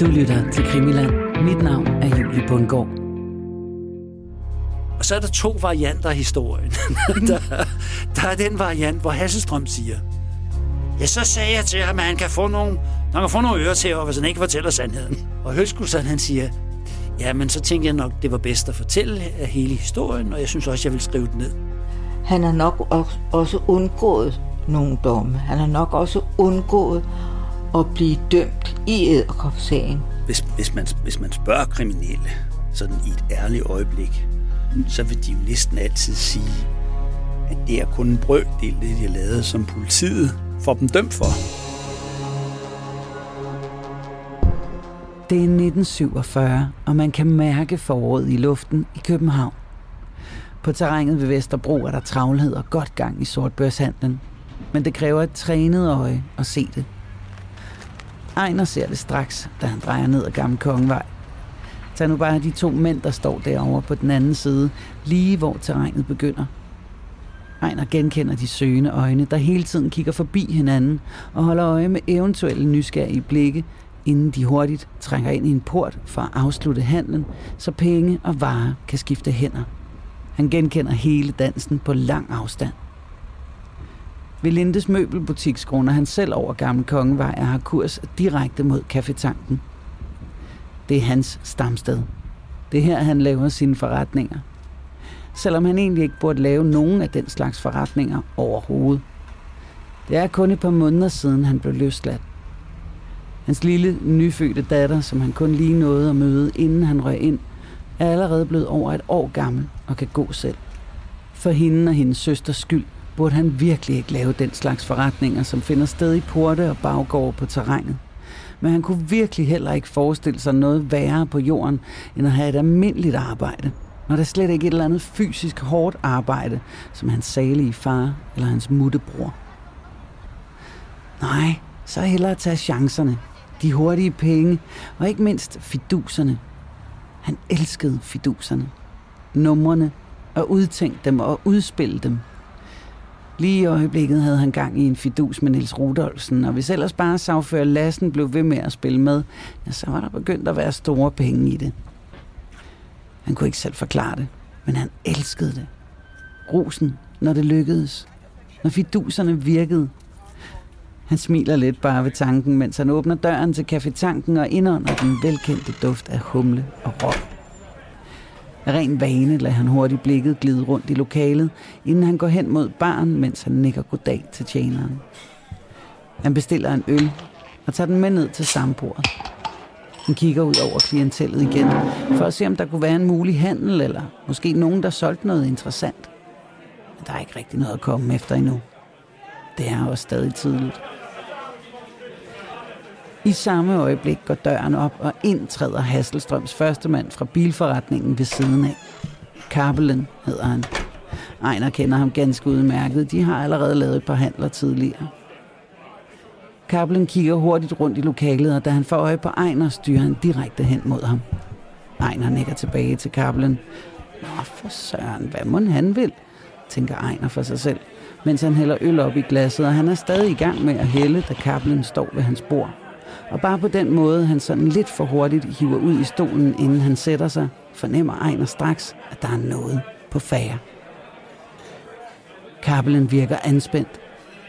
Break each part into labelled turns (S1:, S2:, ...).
S1: Du lytter til Krimiland. Mit navn er Julie Bundgaard.
S2: Og så er der to varianter af historien. der, der er den variant, hvor Hasselstrøm siger, Ja, så sagde jeg til ham, at han kan få nogle, han kan få nogle øretæver, hvis han ikke fortæller sandheden. Og Høskulsson, han siger, ja, men så tænkte jeg nok, det var bedst at fortælle hele historien, og jeg synes også, jeg vil skrive det ned.
S3: Han har nok også undgået nogle domme. Han har nok også undgået at blive dømt i æderkopsagen.
S2: Hvis, hvis, man, hvis man spørger kriminelle, sådan i et ærligt øjeblik, så vil de jo næsten altid sige, at det er kun en brøkdel, det de har lavet, som politiet får dem dømt for.
S1: Det er 1947, og man kan mærke foråret i luften i København. På terrænet ved Vesterbro er der travlhed og godt gang i sortbørshandlen, men det kræver et trænet øje at se det. Ejner ser det straks, da han drejer ned ad Gamle Kongevej. Tag nu bare de to mænd, der står derovre på den anden side, lige hvor terrænet begynder. Ejner genkender de søgende øjne, der hele tiden kigger forbi hinanden og holder øje med eventuelle nysgerrige blikke, inden de hurtigt trænger ind i en port for at afslutte handlen, så penge og varer kan skifte hænder. Han genkender hele dansen på lang afstand. Ved Lindes møbelbutik skråner han selv over Gamle Kongevej og har kurs direkte mod Kaffetanken. Det er hans stamsted. Det er her, han laver sine forretninger. Selvom han egentlig ikke burde lave nogen af den slags forretninger overhovedet. Det er kun et par måneder siden, han blev løsladt. Hans lille, nyfødte datter, som han kun lige nåede at møde, inden han røg ind, er allerede blevet over et år gammel og kan gå selv. For hende og hendes søsters skyld burde han virkelig ikke lave den slags forretninger, som finder sted i porte og baggård på terrænet. Men han kunne virkelig heller ikke forestille sig noget værre på jorden, end at have et almindeligt arbejde. Når der slet ikke et eller andet fysisk hårdt arbejde, som hans salige far eller hans muttebror. Nej, så hellere tage chancerne, de hurtige penge, og ikke mindst fiduserne. Han elskede fiduserne. Numrene, og udtænke dem og udspille dem – Lige i øjeblikket havde han gang i en fidus med Nils Rudolfsen, og hvis ellers bare sagfører Lassen blev ved med at spille med, ja, så var der begyndt at være store penge i det. Han kunne ikke selv forklare det, men han elskede det. Rosen, når det lykkedes. Når fiduserne virkede. Han smiler lidt bare ved tanken, mens han åbner døren til kaffetanken og indånder den velkendte duft af humle og råd. Af ren vane lader han hurtigt blikket glide rundt i lokalet, inden han går hen mod baren, mens han nikker goddag til tjeneren. Han bestiller en øl og tager den med ned til sambordet. Han kigger ud over klientellet igen, for at se, om der kunne være en mulig handel, eller måske nogen, der solgte noget interessant. Men der er ikke rigtig noget at komme efter endnu. Det er også stadig tidligt. I samme øjeblik går døren op, og ind træder Hasselstrøms første mand fra bilforretningen ved siden af. Kabelen hedder han. Ejner kender ham ganske udmærket. De har allerede lavet et par handler tidligere. Kabelen kigger hurtigt rundt i lokalet, og da han får øje på Ejner, styrer han direkte hen mod ham. Ejner nikker tilbage til kabelen. Nå for søren, hvad må han vil? tænker Ejner for sig selv, mens han hælder øl op i glasset, og han er stadig i gang med at hælde, da kabelen står ved hans bord. Og bare på den måde, han sådan lidt for hurtigt hiver ud i stolen, inden han sætter sig, fornemmer Ejner straks, at der er noget på færre. Kabelen virker anspændt.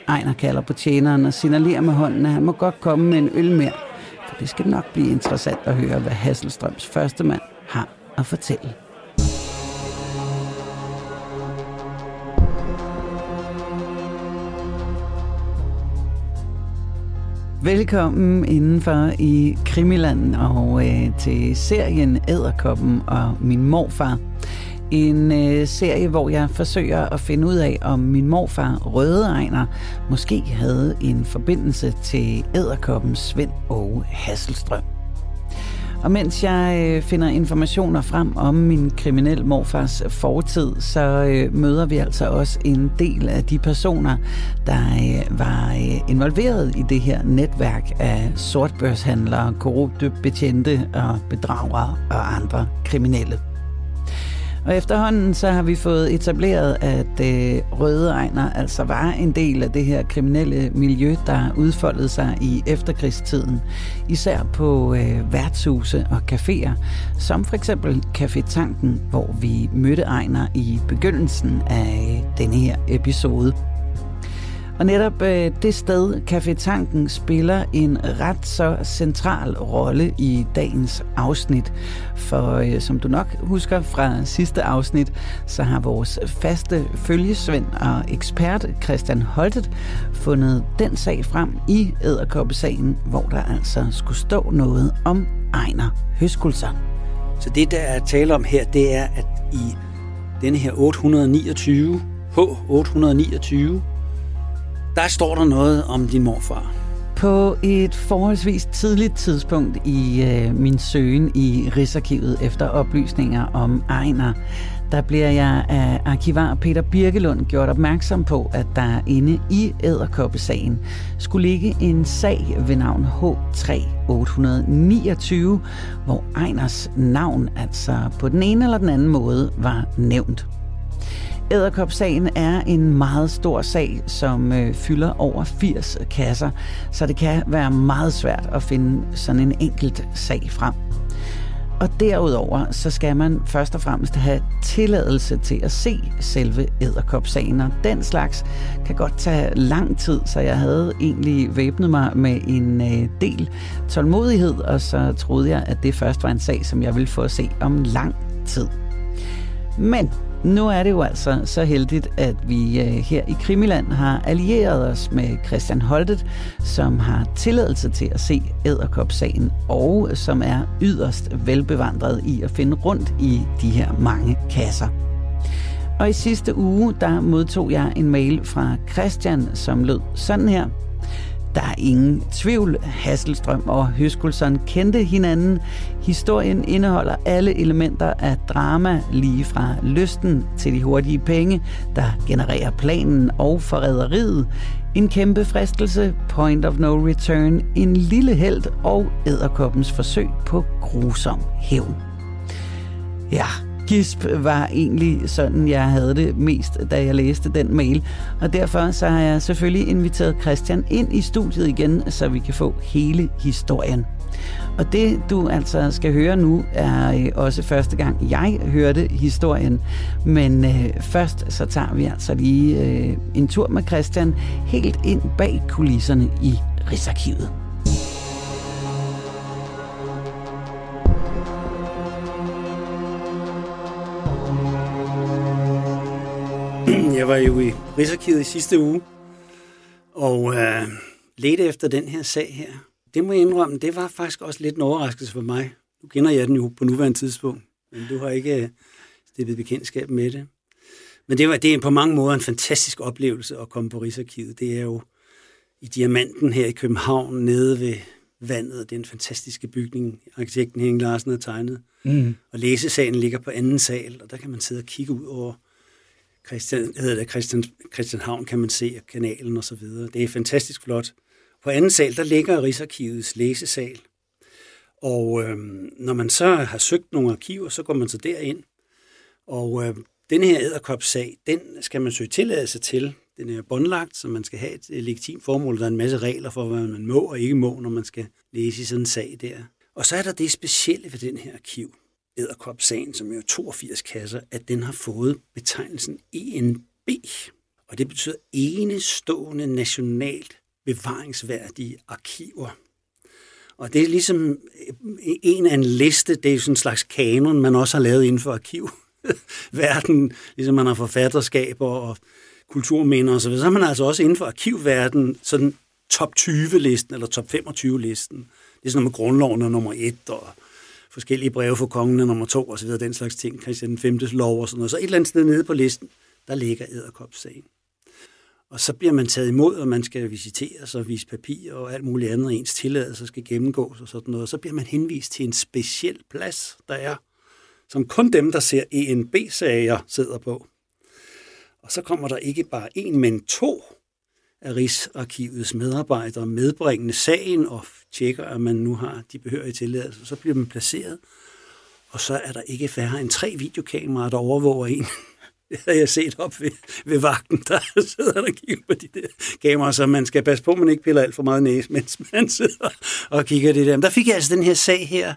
S1: Ejner kalder på tjeneren og signalerer med hånden, at han må godt komme med en øl mere, for det skal nok blive interessant at høre, hvad Hasselstrøms første mand har at fortælle. Velkommen indenfor i Krimiland og øh, til serien Æderkoppen og min morfar. En øh, serie, hvor jeg forsøger at finde ud af, om min morfar Røde Ejner måske havde en forbindelse til Æderkoppens Svend og Hasselstrøm. Og mens jeg øh, finder informationer frem om min kriminel morfars fortid, så øh, møder vi altså også en del af de personer, der øh, var øh, involveret i det her netværk af sortbørshandlere, korrupte betjente og bedragere og andre kriminelle. Og efterhånden så har vi fået etableret, at øh, Røde Ejner altså var en del af det her kriminelle miljø, der udfoldede sig i efterkrigstiden. Især på øh, værtshuse og caféer, som for eksempel Café Tanken, hvor vi mødte Ejner i begyndelsen af øh, denne her episode. Og netop øh, det sted, Café Tanken, spiller en ret så central rolle i dagens afsnit. For øh, som du nok husker fra sidste afsnit, så har vores faste følgesvend og ekspert Christian Holtet fundet den sag frem i Æderkoppesagen, hvor der altså skulle stå noget om Ejner Høskulser.
S2: Så det, der er tale om her, det er, at i denne her 829, H 829, der står der noget om din morfar.
S1: På et forholdsvis tidligt tidspunkt i øh, min søgen i Rigsarkivet efter oplysninger om Ejner, der bliver jeg af arkivar Peter Birkelund gjort opmærksom på, at der inde i Æderkoppesagen skulle ligge en sag ved navn H3829, hvor Ejners navn altså på den ene eller den anden måde var nævnt. Æderkopsagen er en meget stor sag, som øh, fylder over 80 kasser, så det kan være meget svært at finde sådan en enkelt sag frem. Og derudover, så skal man først og fremmest have tilladelse til at se selve æderkopsagen, og den slags kan godt tage lang tid, så jeg havde egentlig væbnet mig med en øh, del tålmodighed, og så troede jeg, at det først var en sag, som jeg ville få at se om lang tid. Men nu er det jo altså så heldigt, at vi øh, her i Krimiland har allieret os med Christian Holtet, som har tilladelse til at se æderkopsagen, og som er yderst velbevandret i at finde rundt i de her mange kasser. Og i sidste uge, der modtog jeg en mail fra Christian, som lød sådan her. Der er ingen tvivl. Hasselstrøm og Høskulsson kendte hinanden. Historien indeholder alle elementer af drama, lige fra lysten til de hurtige penge, der genererer planen og forræderiet. En kæmpe fristelse, point of no return, en lille held og æderkoppens forsøg på grusom hævn. Ja, gisp var egentlig sådan, jeg havde det mest, da jeg læste den mail. Og derfor så har jeg selvfølgelig inviteret Christian ind i studiet igen, så vi kan få hele historien. Og det, du altså skal høre nu, er øh, også første gang, jeg hørte historien. Men øh, først så tager vi altså lige øh, en tur med Christian helt ind bag kulisserne i Rigsarkivet.
S2: Jeg var jo i Rigsarkivet i sidste uge, og øh, ledte efter den her sag her. Det må jeg indrømme, det var faktisk også lidt en overraskelse for mig. Nu kender jeg den jo på nuværende tidspunkt, men du har ikke øh, stiftet bekendtskab med det. Men det, var, det er på mange måder en fantastisk oplevelse at komme på Rigsarkivet. Det er jo i Diamanten her i København, nede ved vandet. Det er en fantastiske bygning, arkitekten Henning Larsen har tegnet. Mm. Og læsesalen ligger på anden sal, og der kan man sidde og kigge ud over Christian, hedder det, Christian, Christianhavn, kan man se, og kanalen og så videre. Det er fantastisk flot. På anden sal, der ligger Rigsarkivets læsesal. Og øh, når man så har søgt nogle arkiver, så går man så derind. Og øh, den her æderkopsag, den skal man søge tilladelse til. Den er bondlagt, så man skal have et legitimt formål. Der er en masse regler for, hvad man må og ikke må, når man skal læse i sådan en sag der. Og så er der det specielle ved den her arkiv, æderkopsagen, som er 82 kasser, at den har fået betegnelsen ENB. Og det betyder enestående nationalt bevaringsværdige arkiver. Og det er ligesom øh, en af en liste, det er sådan en slags kanon, man også har lavet inden for arkivverden, ligesom man har forfatterskaber og kulturminder osv., så, så har man altså også inden for arkivverden sådan top 20-listen eller top 25-listen. Det er sådan noget med grundloven er nummer 1 og forskellige breve for kongen nummer 2 og så videre, den slags ting, Christian 5. lov og sådan noget. Så et eller andet sted nede på listen, der ligger æderkopssagen. Og så bliver man taget imod, og man skal visiteres og vise papir og alt muligt andet, ens tilladelse skal gennemgås og sådan noget. Så bliver man henvist til en speciel plads, der er, som kun dem, der ser ENB-sager, sidder på. Og så kommer der ikke bare en, men to af Rigsarkivets medarbejdere medbringende sagen og tjekker, at man nu har de behørige tilladelser. Så bliver man placeret, og så er der ikke færre end tre videokameraer, der overvåger en. Det har jeg set op ved, ved vagten, der sidder der og kigger på de der kameraer, så man skal passe på, at man ikke piller alt for meget næse, mens man sidder og kigger det der. Men der fik jeg altså den her sag her,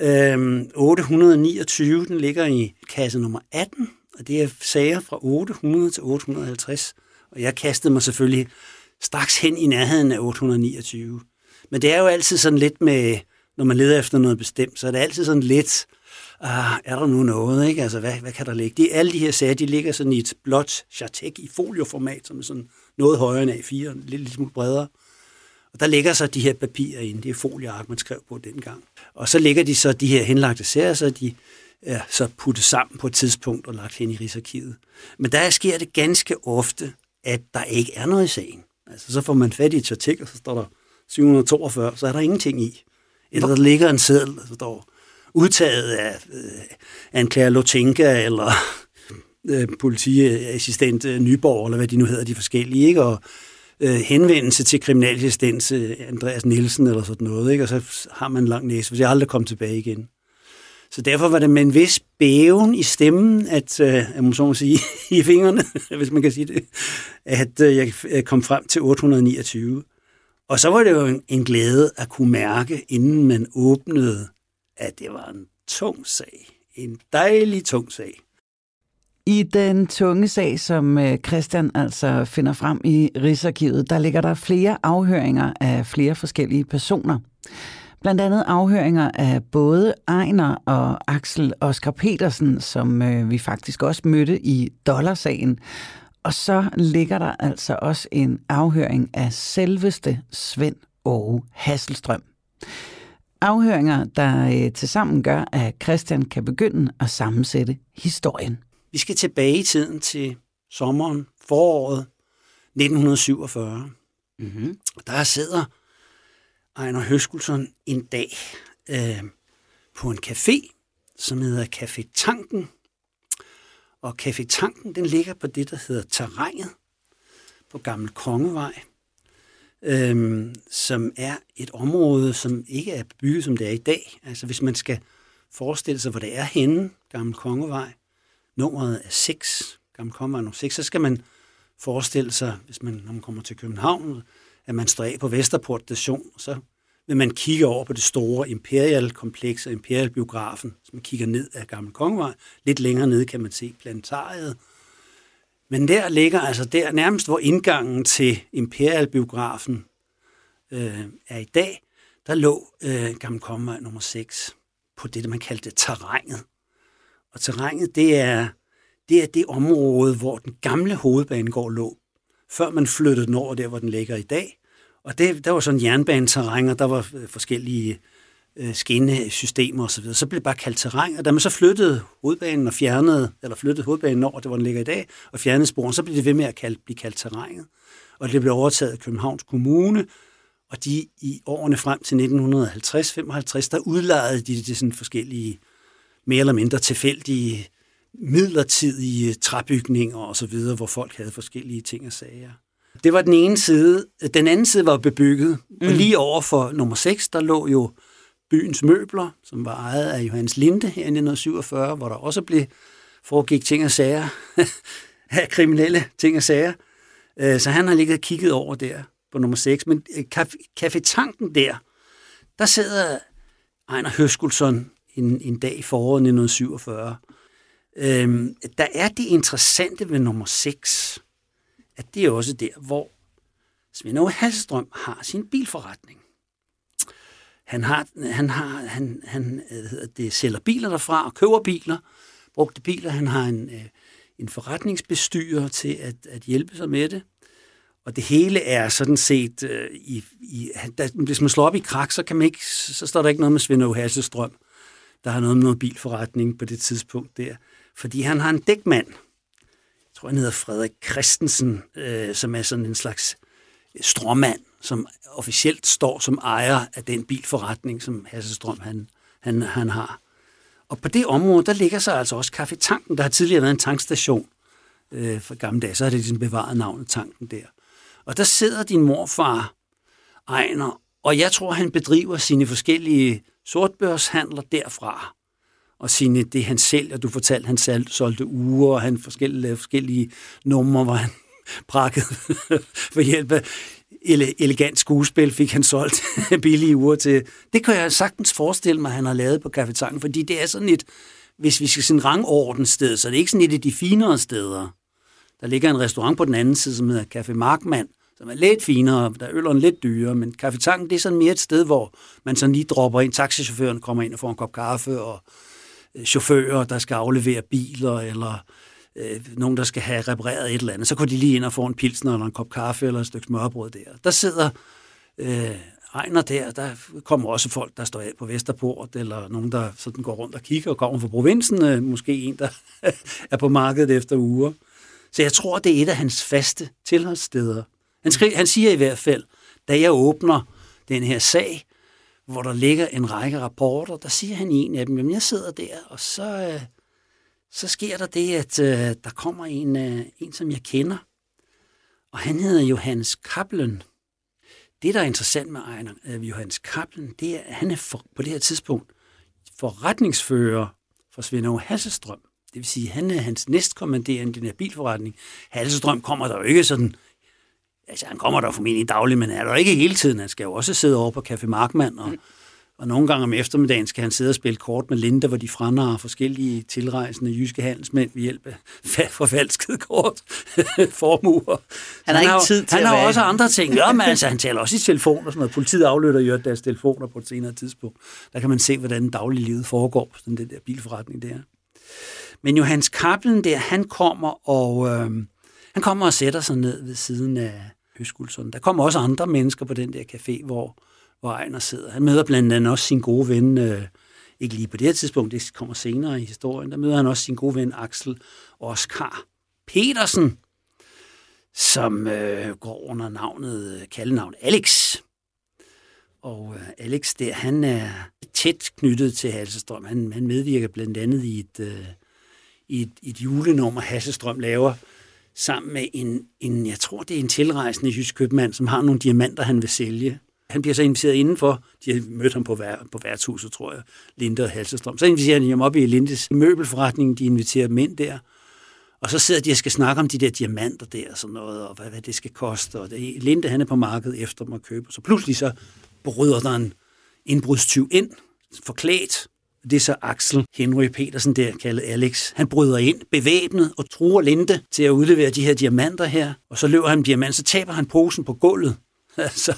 S2: øhm, 829, den ligger i kasse nummer 18, og det er sager fra 800 til 850. Og jeg kastede mig selvfølgelig straks hen i nærheden af 829. Men det er jo altid sådan lidt med, når man leder efter noget bestemt, så er det altid sådan lidt, ah, er der nu noget, ikke? Altså, hvad, hvad kan der ligge? De, alle de her sager, de ligger sådan i et blåt chartek i folioformat, som er sådan noget højere end A4, lidt, lidt smule bredere. Og der ligger så de her papirer inde, det er folieark, man skrev på dengang. Og så ligger de så, de her henlagte serier, så de er så puttet sammen på et tidspunkt og lagt hen i Rigsarkivet. Men der sker det ganske ofte, at der ikke er noget i sagen. Altså, så får man fat i et chartek, og så står der 742, så er der ingenting i. Eller der ligger en seddel, der står udtaget af øh, anklager Lotinka, eller øh, politiassistent øh, Nyborg, eller hvad de nu hedder, de forskellige, ikke? Og øh, henvendelse til kriminalassistent øh, Andreas Nielsen, eller sådan noget, ikke? Og så har man en lang næse, hvis jeg aldrig kommer tilbage igen. Så derfor var det med en vis bæven i stemmen, at, øh, jeg må så sige, i fingrene, hvis man kan sige det, at øh, jeg øh, kom frem til 829. Og så var det jo en, en glæde at kunne mærke, inden man åbnede, at det var en tung sag. En dejlig tung sag.
S1: I den tunge sag, som øh, Christian altså finder frem i Rigsarkivet, der ligger der flere afhøringer af flere forskellige personer. Blandt andet afhøringer af både Ejner og Axel Oskar Petersen, som øh, vi faktisk også mødte i Dollarsagen. Og så ligger der altså også en afhøring af selveste Svend Åge Hasselstrøm. Afhøringer, der øh, tilsammen gør, at Christian kan begynde at sammensætte historien.
S2: Vi skal tilbage i tiden til sommeren, foråret 1947. Mm-hmm. Der sidder Ejner Høskulsson en dag øh, på en café, som hedder Café Tanken. Og Café Tanken, den ligger på det, der hedder Terrænet på Gammel Kongevej, øh, som er et område, som ikke er bebygget, som det er i dag. Altså hvis man skal forestille sig, hvor det er henne, Gammel Kongevej, nummeret er 6, Gammel Kongevej nummer 6, så skal man forestille sig, hvis man, når man kommer til København, at man står af på Vesterport station, så vil man kigge over på det store Imperial-kompleks og Imperial-biografen, som man kigger ned af Gamle Kongevej. Lidt længere nede kan man se planetariet. Men der ligger altså der nærmest, hvor indgangen til Imperial-biografen øh, er i dag, der lå øh, Gamle Kongevej nummer 6 på det, man kaldte terrænet. Og terrænet, det er, det er det område, hvor den gamle hovedbanegård lå, før man flyttede den over der, hvor den ligger i dag. Og det, der var sådan jernbaneterræn, og der var øh, forskellige øh, skinnesystemer osv. Så, så blev det bare kaldt terræn, og da man så flyttede hovedbanen og fjernede, eller flyttede hovedbanen over, det hvor den ligger i dag, og fjernede sporen, så blev det ved med at kalde, blive kaldt terrænet. Og det blev overtaget af Københavns Kommune, og de i årene frem til 1950-55, der udlejede de det til sådan forskellige, mere eller mindre tilfældige, midlertidige træbygninger og så videre, hvor folk havde forskellige ting og sager. Det var den ene side. Den anden side var bebygget. Mm. Og lige over for nummer 6, der lå jo byens møbler, som var ejet af Johannes Linde her i 1947, hvor der også blev foregik ting og sager, af kriminelle ting og sager. Øh, så han har ligget og kigget over der på nummer 6. Men øh, kaffetanken der, der sidder Ejner Høskulsson en, en dag i foråret 1947. Øhm, der er det interessante ved nummer 6, at det er også der, hvor Svend Aage har sin bilforretning. Han, har, han, har, han, han øh, hedder det, sælger biler derfra og køber biler, brugte biler. Han har en, øh, en forretningsbestyrer til at, at hjælpe sig med det. Og det hele er sådan set, øh, i, i, der, hvis man slår op i krak, så, kan man ikke, så står der ikke noget med Svend Aage Hasselstrøm, der har noget med noget bilforretning på det tidspunkt der. Fordi han har en dækmand, tror han hedder Frederik Christensen, øh, som er sådan en slags stråmand, som officielt står som ejer af den bilforretning, som Hasselstrøm han, han, han har. Og på det område, der ligger så altså også Kaffetanken. Der har tidligere været en tankstation øh, for gamle dage, så har det ligesom bevaret navnet Tanken der. Og der sidder din morfar, Ejner, og jeg tror, han bedriver sine forskellige sortbørshandler derfra og sine, det han selv, og Du fortalte, han salg, solgte uger, og han forskellige, forskellige numre, hvor han prakket for hjælp af ele, elegant skuespil, fik han solgt billige uger til. Det kan jeg sagtens forestille mig, han har lavet på Café fordi det er sådan et, hvis vi skal sådan rangorden sted, så det er ikke sådan et af de finere steder. Der ligger en restaurant på den anden side, som hedder Café Markmand, som er lidt finere, der er øleren lidt dyrere, men Café Tanken, det er sådan mere et sted, hvor man sådan lige dropper ind, taxichaufføren kommer ind og får en kop kaffe, og chauffører, der skal aflevere biler, eller øh, nogen, der skal have repareret et eller andet, så går de lige ind og får en pilsner, eller en kop kaffe, eller et stykke smørbrød der. Der sidder øh, Ejner der, der kommer også folk, der står af på Vesterport, eller nogen, der sådan går rundt og kigger og kommer fra provinsen, øh, måske en, der er på markedet efter uger. Så jeg tror, det er et af hans faste tilholdssteder. Han, skri, han siger i hvert fald, da jeg åbner den her sag, hvor der ligger en række rapporter, der siger han i en af dem, jamen jeg sidder der, og så, øh, så sker der det, at øh, der kommer en, øh, en, som jeg kender, og han hedder Johannes Kaplen. Det, der er interessant med Ejner, øh, Johannes Kaplen, det er, at han er for, på det her tidspunkt forretningsfører for Svend Hasselstrøm. Det vil sige, at han er hans næstkommanderende i den her bilforretning. Hasselstrøm kommer der jo ikke sådan altså han kommer der formentlig dagligt, men er der ikke hele tiden. Han skal jo også sidde over på Café Markmann, og, mm. og nogle gange om eftermiddagen skal han sidde og spille kort med Linda, hvor de franarrer forskellige tilrejsende jyske handelsmænd ved hjælp af forfalskede kort formuer.
S3: Han har ikke tid til
S2: Han har
S3: være-
S2: også andre ting. Ja, men altså, han taler også i telefon og sådan noget. Politiet aflytter jo deres telefoner på et senere tidspunkt. Der kan man se, hvordan dagliglivet foregår på sådan den der bilforretning der. Men Johannes Kaplen der, han kommer og... Øh, han kommer og sætter sig ned ved siden af Høskuldsson. Der kommer også andre mennesker på den der café, hvor, hvor Ejner sidder. Han møder blandt andet også sin gode ven, øh, ikke lige på det her tidspunkt, det kommer senere i historien, der møder han også sin gode ven Axel Oskar Petersen, som øh, går under navnet, øh, kaldenavn Alex. Og øh, Alex der, han er tæt knyttet til Hasselstrøm. Han, han medvirker blandt andet i et, øh, i et, et julenummer, Hasselstrøm laver, sammen med en, en, jeg tror det er en tilrejsende jysk købmand, som har nogle diamanter, han vil sælge. Han bliver så inviteret indenfor. De har mødt ham på, vær, på værtshuset, tror jeg, Linde og Halsestrøm. Så inviterer han ham op i Lindes møbelforretning. De inviterer dem ind der. Og så sidder de og skal snakke om de der diamanter der og sådan noget, og hvad, hvad det skal koste. Og det, Linde, han er på markedet efter dem at købe. Så pludselig så bryder der en indbrudstyv ind, forklædt. Det er så Axel Henry Petersen, der kaldet Alex. Han bryder ind, bevæbnet, og truer Linde til at udlevere de her diamanter her. Og så løber han diamant, så taber han posen på gulvet. så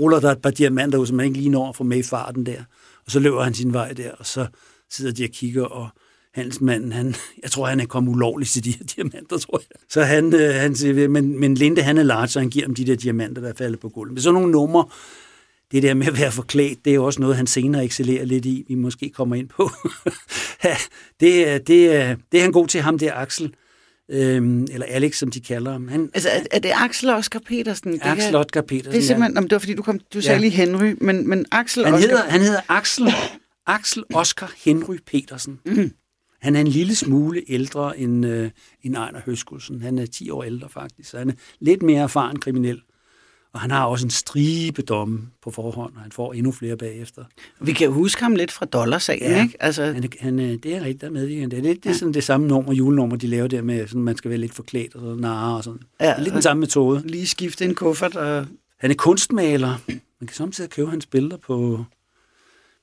S2: ruller der et par diamanter ud, som man ikke lige når at få med i farten der. Og så løber han sin vej der, og så sidder de og kigger, og handelsmanden, han, jeg tror, han er kommet ulovligt til de her diamanter, tror jeg. Så han, øh, han siger, men, men Linde, han er large, så han giver ham de der diamanter, der er faldet på gulvet. Men så nogle numre, det der med at være forklædt, det er jo også noget, han senere excellerer lidt i, vi måske kommer ind på. ja, det, er- det, er- det er han god til, ham der Axel, øhm, eller Alex, som de kalder ham. Han,
S4: Altså, er, er det Axel Oscar Petersen? Det
S2: Axel
S4: kan-
S2: Otkar Petersen.
S4: Det er simpelthen, om det var fordi, du, kom, du sagde
S2: Ja.
S4: lige Henry, men, men Axel
S2: Han
S4: Oscar...
S2: hedder, han hedder Axel, Axel Oscar Henry Petersen. Mm. Han er en lille smule ældre end, øh, end Ejner Høskulsen. Han er 10 år ældre faktisk, så han er lidt mere erfaren kriminel. Og han har også en stribe domme på forhånd, og han får endnu flere bagefter.
S4: Vi kan huske ham lidt fra dollarsagen,
S2: Ja.
S4: ikke? Altså,
S2: Han, han, er- det er rigtigt, der er medvirkende. Det er, lidt, det er sådan det samme nummer, julenummer, de laver der med, sådan, man skal være lidt forklædt og sådan, narre og sådan.
S4: Ja.
S2: Lidt den samme metode.
S4: lige skifte en kuffert og...
S2: Han er kunstmaler. Man kan samtidig købe hans billeder på,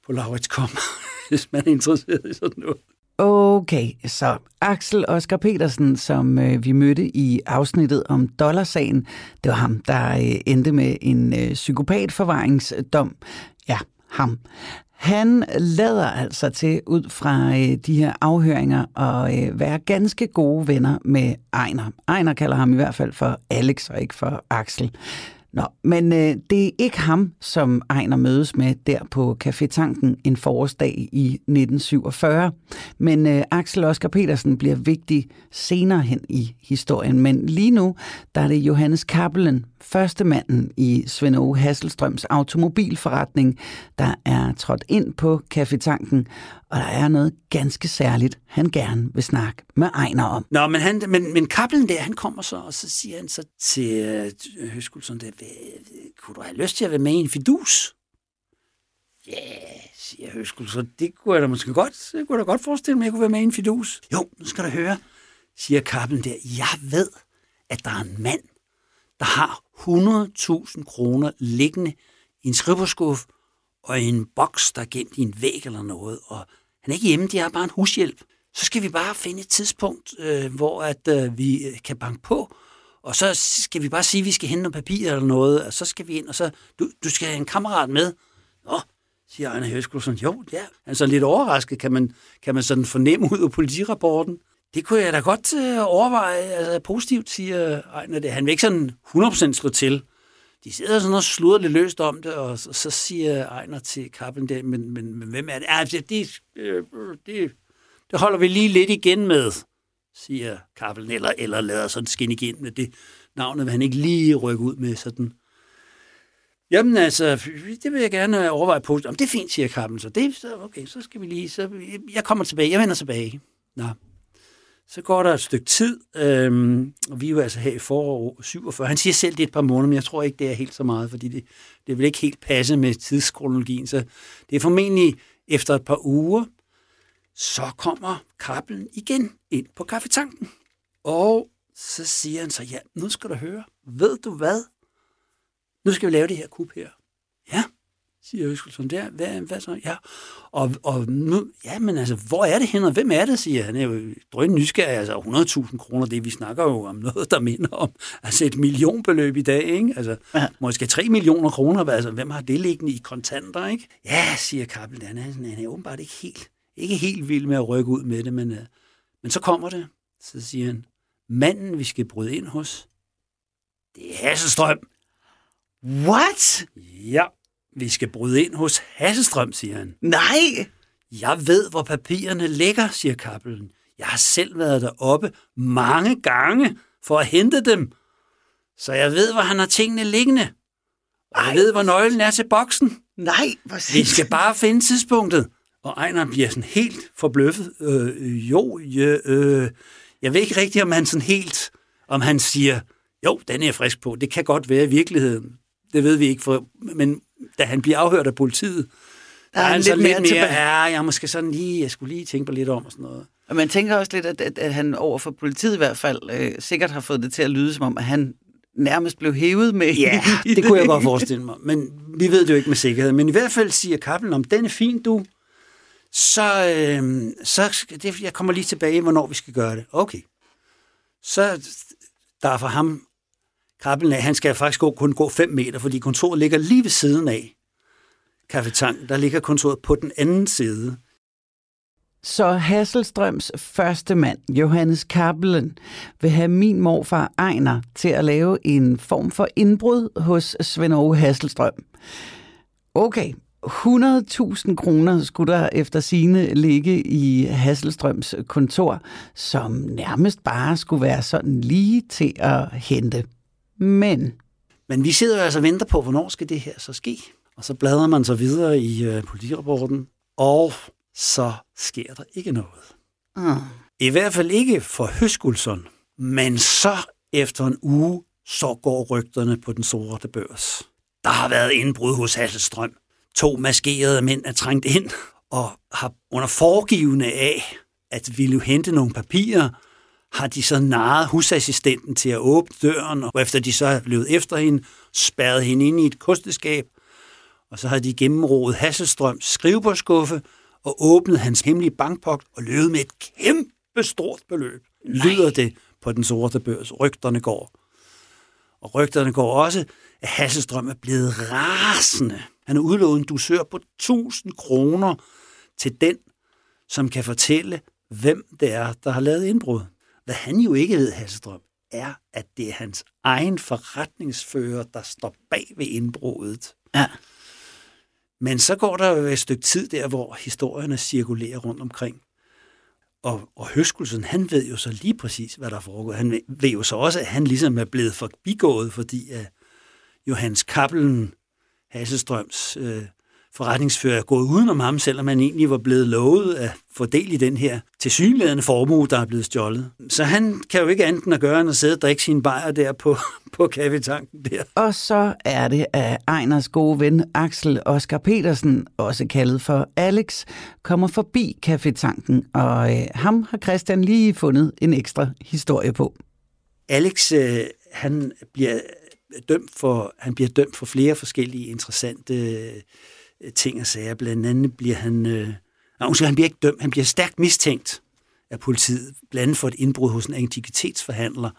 S2: på Laurits.com, hvis man er interesseret i sådan noget.
S1: Okay, så Axel Oscar Petersen, som øh, vi mødte i afsnittet om dollarsagen, det var ham, der øh, endte med en øh, psykopatforvaringsdom. Ja, ham. Han lader altså til, ud fra øh, de her afhøringer, at øh, være ganske gode venner med Ejner. Ejner kalder ham i hvert fald for Alex og ikke for Axel. Nå, men øh, det er ikke ham, som Ejner mødes med der på Café Tanken en forårsdag i 1947. Men øh, Axel Oscar Petersen bliver vigtig senere hen i historien. Men lige nu, der er det Johannes Kappelen, første manden i Svend Åge Hasselstrøms automobilforretning, der er trådt ind på kaffetanken, og der er noget ganske særligt, han gerne vil snakke med Ejner om.
S2: Nå, men, han, men, men kablen der, han kommer så, og så siger han så til øh, Høskulsson, der, kunne du have lyst til at være med i en fidus? Ja, siger Høskul, så det kunne jeg da måske godt, det kunne jeg da godt forestille mig, at jeg kunne være med i en fidus. Jo, nu skal du høre, siger kablen der. Jeg ved, at der er en mand, der har 100.000 kroner liggende i en skrivebordskuff og i en boks, der er gemt i en væg eller noget, og han er ikke hjemme, de har bare en hushjælp. Så skal vi bare finde et tidspunkt, øh, hvor at øh, vi øh, kan banke på, og så skal vi bare sige, at vi skal hente noget papir eller noget, og så skal vi ind, og så, du, du skal have en kammerat med. Nå, siger Ejner Høskulsson. Jo, ja. Han er sådan lidt overrasket, kan man, kan man sådan fornemme ud af politirapporten. Det kunne jeg da godt øh, overveje. Altså, positivt, siger Ejner det. Han vil ikke sådan 100% slå til. De sidder sådan og sluder lidt løst om det, og så, så siger Ejner til Kappen der, men, men, men hvem er det? Ja, det, det, øh, det, det holder vi lige lidt igen med, siger Kappen, eller, eller lader sådan skinne igen med det navnet, vil han ikke lige rykke ud med sådan. Jamen altså, det vil jeg gerne øh, overveje på. Jamen, det er fint, siger Kappen, Så det, så, okay, så skal vi lige, så jeg kommer tilbage, jeg vender tilbage. Nå. Så går der et stykke tid, øhm, og vi er jo altså her i forår 47. Han siger selv, det er et par måneder, men jeg tror ikke, det er helt så meget, fordi det, det vil ikke helt passe med tidskronologien. Så det er formentlig efter et par uger, så kommer Kappelen igen ind på kaffetanken. Og så siger han så, ja, nu skal du høre, ved du hvad? Nu skal vi lave det her kub her. Siger Øskelsen der. Hvad, hvad så? Ja. Og, og nu, ja, men altså, hvor er det hen, og hvem er det, siger han. er jo drøn nysgerrig, altså 100.000 kroner, det vi snakker jo om noget, der minder om, altså et millionbeløb i dag, ikke? Altså, ja. måske 3 millioner kroner, altså, hvem har det liggende i kontanter, ikke? Ja, siger Kappel, han er, han er åbenbart ikke helt, ikke helt vild med at rykke ud med det, men, uh, men så kommer det, så siger han, manden, vi skal bryde ind hos, det er Hasselstrøm.
S4: What?
S2: Ja, vi skal bryde ind hos Hasselstrøm, siger han.
S4: Nej!
S2: Jeg ved, hvor papirerne ligger, siger Kappelen. Jeg har selv været deroppe mange gange for at hente dem. Så jeg ved, hvor han har tingene liggende. Og jeg ved, hvor nøglen er til boksen.
S4: Nej, hvor
S2: Vi skal bare finde tidspunktet. Og Ejner bliver sådan helt forbløffet. Øh, jo, ja, øh, jeg ved ikke rigtigt, om han sådan helt, om han siger, jo, den er jeg frisk på. Det kan godt være i virkeligheden. Det ved vi ikke, for, men da han bliver afhørt af politiet, der er han lidt, lidt mere, tilbage. ja, jeg måske sådan lige, jeg skulle lige tænke på lidt om og sådan noget.
S4: Og man tænker også lidt, at, at, at han over for politiet i hvert fald øh, sikkert har fået det til at lyde som om, at han nærmest blev hævet med.
S2: Ja, det kunne jeg godt forestille mig. Men vi ved det jo ikke med sikkerhed. Men i hvert fald siger Kappelen, om den er fin, du, så, øh, så det, jeg kommer lige tilbage, hvornår vi skal gøre det. Okay. Så der er for ham, Kappelen, han skal faktisk gå, kun gå 5 meter, fordi kontoret ligger lige ved siden af kaffetanken. Der ligger kontoret på den anden side.
S1: Så Hasselstrøms første mand, Johannes Kappelen, vil have min morfar Ejner til at lave en form for indbrud hos Svend Aage Hasselstrøm. Okay, 100.000 kroner skulle der efter sine ligge i Hasselstrøms kontor, som nærmest bare skulle være sådan lige til at hente. Men...
S2: Men vi sidder jo altså og venter på, hvornår skal det her så ske? Og så bladrer man så videre i øh, politirapporten, og så sker der ikke noget.
S1: Uh.
S2: I hvert fald ikke for Høskulsson, men så efter en uge, så går rygterne på den sorte børs. Der har været indbrud hos Hasselstrøm. To maskerede mænd er trængt ind og har under foregivende af at ville hente nogle papirer, har de så narret husassistenten til at åbne døren, og efter de så er blevet efter hende, spærret hende ind i et kosteskab, og så har de gennemroet Hasselstrøms skrivebordskuffe og åbnet hans hemmelige bankpok og løbet med et kæmpe stort beløb. Nej. Lyder det på den sorte børs. Rygterne går. Og rygterne går også, at Hasselstrøm er blevet rasende. Han har udlovet en dusør på 1000 kroner til den, som kan fortælle, hvem det er, der har lavet indbrud. Hvad han jo ikke ved, Hasselstrøm, er, at det er hans egen forretningsfører, der står bag ved indbruddet.
S1: Ja.
S2: Men så går der jo et stykke tid der, hvor historierne cirkulerer rundt omkring. Og, og Høskulsen, han ved jo så lige præcis, hvad der foregår. Han ved jo så også, at han ligesom er blevet forbigået, fordi at Johannes Kappelen, Hasselstrøms øh, forretningsfører er gået udenom ham, selvom han egentlig var blevet lovet at få del i den her tilsyneladende formue, der er blevet stjålet. Så han kan jo ikke andet end at gøre, end at sidde og drikke sine bajer der på, på kaffetanken der.
S1: Og så er det, at Ejners gode ven Axel Oscar Petersen, også kaldet for Alex, kommer forbi kaffetanken, og øh, ham har Christian lige fundet en ekstra historie på.
S2: Alex, øh, han bliver dømt for, han bliver dømt for flere forskellige interessante øh, ting og sager. Blandt andet bliver han, øh, nej, han bliver ikke dømt, han bliver stærkt mistænkt af politiet, blandt andet for et indbrud hos en antikvitetsforhandler,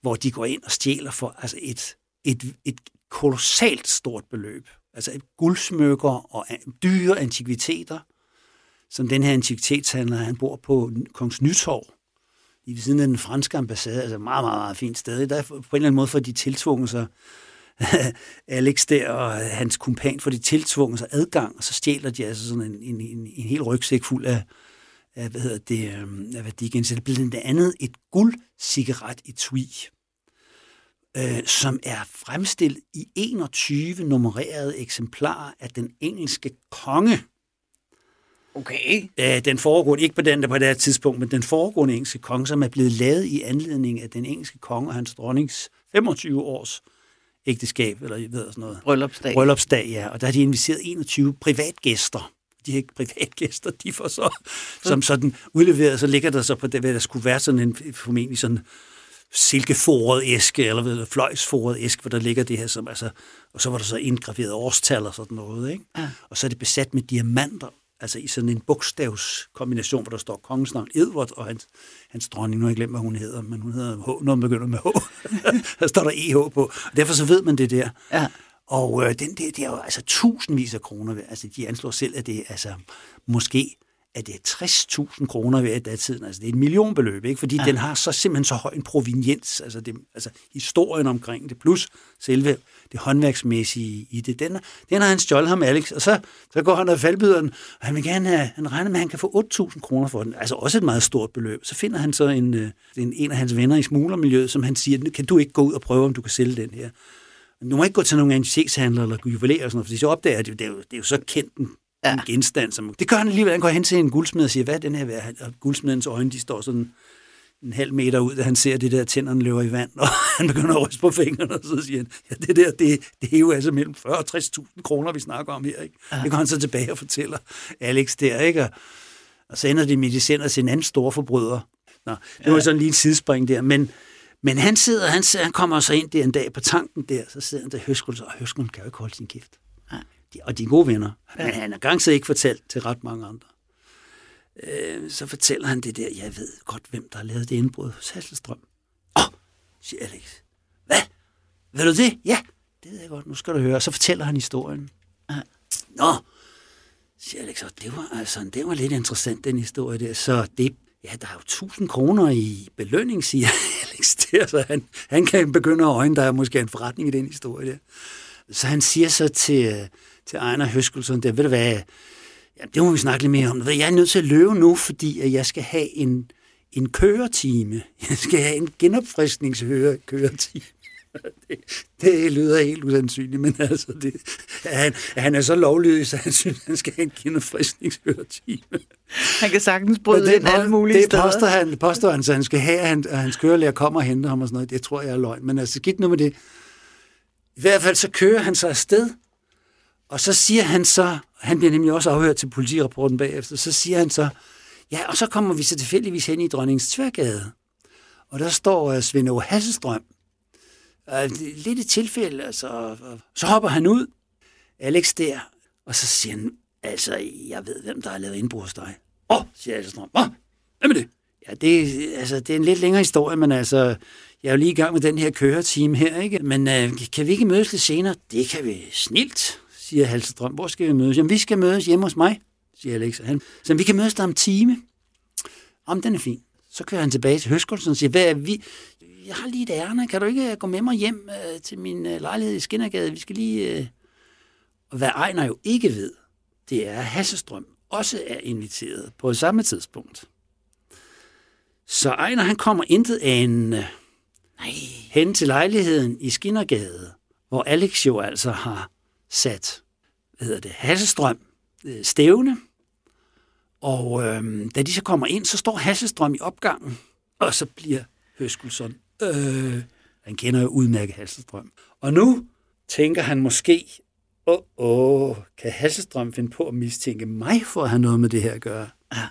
S2: hvor de går ind og stjæler for altså et, et, et kolossalt stort beløb. Altså et guldsmykker og dyre antikviteter, som den her antikvitetshandler, han bor på Kongens Nytorv, i ved siden af den franske ambassade, altså meget, meget, meget fint sted. Der på en eller anden måde for de tiltvunget sig, Alex der og hans kumpan, for de tiltvunget sig adgang, og så stjæler de altså sådan en, en, en, en hel rygsæk fuld af, af hvad hedder det, øhm, af værdigenstande. Blandt andet et guldcigaret i tui, øh, som er fremstillet i 21 nummererede eksemplarer af den engelske konge,
S4: Okay.
S2: Øh, den foregående, ikke på den der på det her tidspunkt, men den foregående engelske konge, som er blevet lavet i anledning af den engelske konge og hans dronnings 25 års ægteskab, eller jeg ved sådan noget.
S4: Bryllupsdag.
S2: Bryllupsdag, ja. Og der har de inviteret 21 privatgæster. De er ikke privatgæster, de får så, som sådan udleveret, så ligger der så på det, hvad der skulle være sådan en, formentlig sådan silkeforet æske, eller ved, fløjsforet æske, hvor der ligger det her, som altså, og så var der så indgraveret årstal og sådan noget, ikke? Ja. Og så er det besat med diamanter altså i sådan en bogstavskombination, hvor der står kongens navn Edward, og hans, hans dronning, nu har jeg glemt, hvad hun hedder, men hun hedder H, noget begynder med H. der står der EH på. Og derfor så ved man det der. Ja. Og øh, den, det, det er jo altså tusindvis af kroner. Altså, de anslår selv, at det er altså, måske at det er 60.000 kroner ved datiden. Altså, det er et millionbeløb, ikke? fordi ja. den har så simpelthen så høj en proveniens, altså, det, altså historien omkring det, plus selve det håndværksmæssige i det. Den, den har han stjålet ham, Alex, og så, så går han og faldbyderen, og han vil gerne have, han regner med, at han kan få 8.000 kroner for den. Altså også et meget stort beløb. Så finder han så en, øh, en, en af hans venner i smuglermiljøet, som han siger, kan du ikke gå ud og prøve, om du kan sælge den her? Du må ikke gå til nogen antikvitetshandler eller juveler og sådan noget, for så opdager de, det, er jo, det er jo så kendt en, ja. en genstand. Som, det gør han alligevel. Han går hen til en guldsmed og siger, hvad er den her værd? Og guldsmedens øjne, de står sådan en halv meter ud, da han ser det der, tænderne løber i vand, og han begynder at ryste på fingrene, og så siger han, ja, det der, det, det er jo altså mellem 40 og 60.000 kroner, vi snakker om her, ikke? Ja. Det går han så tilbage og fortæller Alex der, ikke? Og, og så ender de med, de sender sin anden store forbryder. Nå, det ja. var sådan lige en sidespring der, men, men han sidder, han, han kommer så ind der en dag på tanken der, så sidder han der Høskul, og Høskul kan jo ikke holde sin kæft. Og de er gode venner. Ja. Men han har garanteret ikke fortalt til ret mange andre øh, så fortæller han det der, jeg ved godt, hvem der har lavet det indbrud hos Hasselstrøm. Åh, oh, siger Alex. Hvad? Ved du det? Ja, det ved jeg godt, nu skal du høre. Så fortæller han historien. Ja. Nå, siger Alex, og det var, altså, det var lidt interessant, den historie der. Så det, ja, der er jo 1000 kroner i belønning, siger Alex der, så han, han kan begynde at øjne, der er måske en forretning i den historie der. Så han siger så til, til Ejner Høskelsen, der, ved du hvad, Ja, det må vi snakke lidt mere om. Jeg er nødt til at løbe nu, fordi jeg skal have en, en køretime. Jeg skal have en genopfriskningskøretime. Det, det lyder helt usandsynligt, men altså, det, han, han er så lovlydig, så han synes, han skal have en genopfriskningskøretime.
S1: Han kan sagtens bryde det, ind alle mulige
S2: det
S1: steder.
S2: Påstår han, påstår han, så han skal have, at, han, at hans kørelærer kommer og henter ham og sådan noget. Det tror jeg er løgn. Men altså, skidt nu med det. I hvert fald så kører han sig afsted, og så siger han så, han bliver nemlig også afhørt til politirapporten bagefter, så siger han så, ja, og så kommer vi så tilfældigvis hen i Dronningens Tværgade. Og der står uh, Svend Aage Hasselstrøm. Uh, lidt et tilfælde, altså, så hopper han ud, Alex der, og så siger han, altså, jeg ved, hvem der har lavet indbrud hos dig. Åh, oh, siger Hasselstrøm, åh, hvem er det? Ja, det, altså, det er en lidt længere historie, men altså, jeg er jo lige i gang med den her køreteam her, ikke? Men uh, kan vi ikke mødes lidt senere? Det kan vi snilt, siger Halsestrøm. Hvor skal vi mødes? Jamen, vi skal mødes hjemme hos mig, siger Alex. Han, så vi kan mødes der om time. Om den er fin. Så kører han tilbage til Høskolsen og siger, hvad er vi? Jeg har lige et ærne. Kan du ikke gå med mig hjem øh, til min øh, lejlighed i Skinnergade? Vi skal lige... Øh... Og hvad Ejner jo ikke ved, det er, at Hassestrøm også er inviteret på samme tidspunkt. Så Ejner, han kommer intet af en... Øh, hen til lejligheden i Skinnergade, hvor Alex jo altså har sat hvad hedder det, Hasselstrøm øh, stævne, og øh, da de så kommer ind, så står Hasselstrøm i opgangen, og så bliver Høskulsson, øh, han kender jo udmærket Hasselstrøm. Og nu tænker han måske, åh, åh, kan Hasselstrøm finde på at mistænke mig for at have noget med det her at gøre? Ja.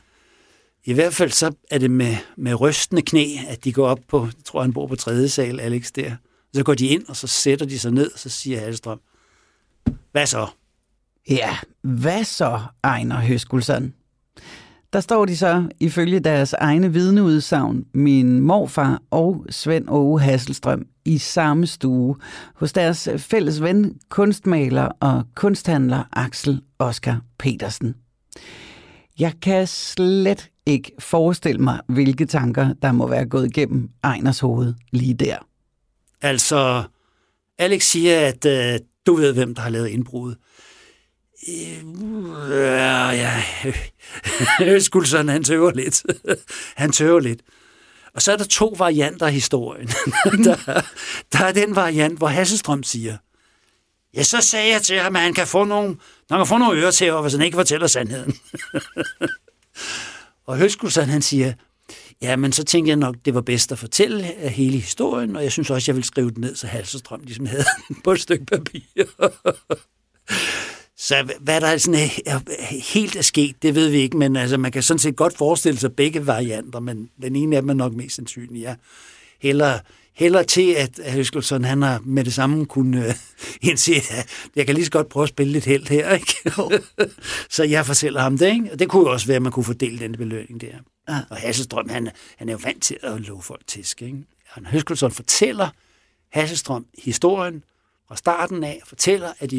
S2: I hvert fald så er det med, med rystende knæ, at de går op på, jeg tror han bor på tredje sal, Alex der. Så går de ind, og så sætter de sig ned, og så siger Hasselstrøm, hvad så?
S1: Ja, hvad så, Ejner Høskulsson? Der står de så, ifølge deres egne vidneudsagn, min morfar og Svend Åge Hasselstrøm i samme stue hos deres fælles ven, kunstmaler og kunsthandler Axel Oskar Petersen. Jeg kan slet ikke forestille mig, hvilke tanker, der må være gået igennem Ejners hoved lige der.
S2: Altså, Alex siger, at øh, du ved, hvem der har lavet indbruddet. Øh, ja, ja. Øskulsson, han tøver lidt. han tøver lidt. Og så er der to varianter af historien. der, der er den variant, hvor Hasselstrøm siger, ja, så sagde jeg til ham, at han kan få nogle, han kan få nogle til hvis han ikke fortæller sandheden. og Høskulsson, han siger, ja, men så tænkte jeg nok, det var bedst at fortælle øh, hele historien, og jeg synes også, jeg vil skrive den ned, så Halserstrøm ligesom havde på et stykke papir. Så hvad der sådan øh, er, helt er sket, det ved vi ikke, men altså, man kan sådan set godt forestille sig begge varianter, men den ene af dem er nok mest sandsynlig. Ja. Heller, heller til, at Høskelsen, han har med det samme kunne øh, indse, at jeg kan lige så godt prøve at spille lidt held her, ikke? så jeg fortæller ham det, ikke? Og det kunne jo også være, at man kunne fordele den belønning der. Ja. Og Hasselstrøm, han, han er jo vant til at love folk tisk, ikke? Høskelsen fortæller Hasselstrøm historien, fra starten af, fortæller, at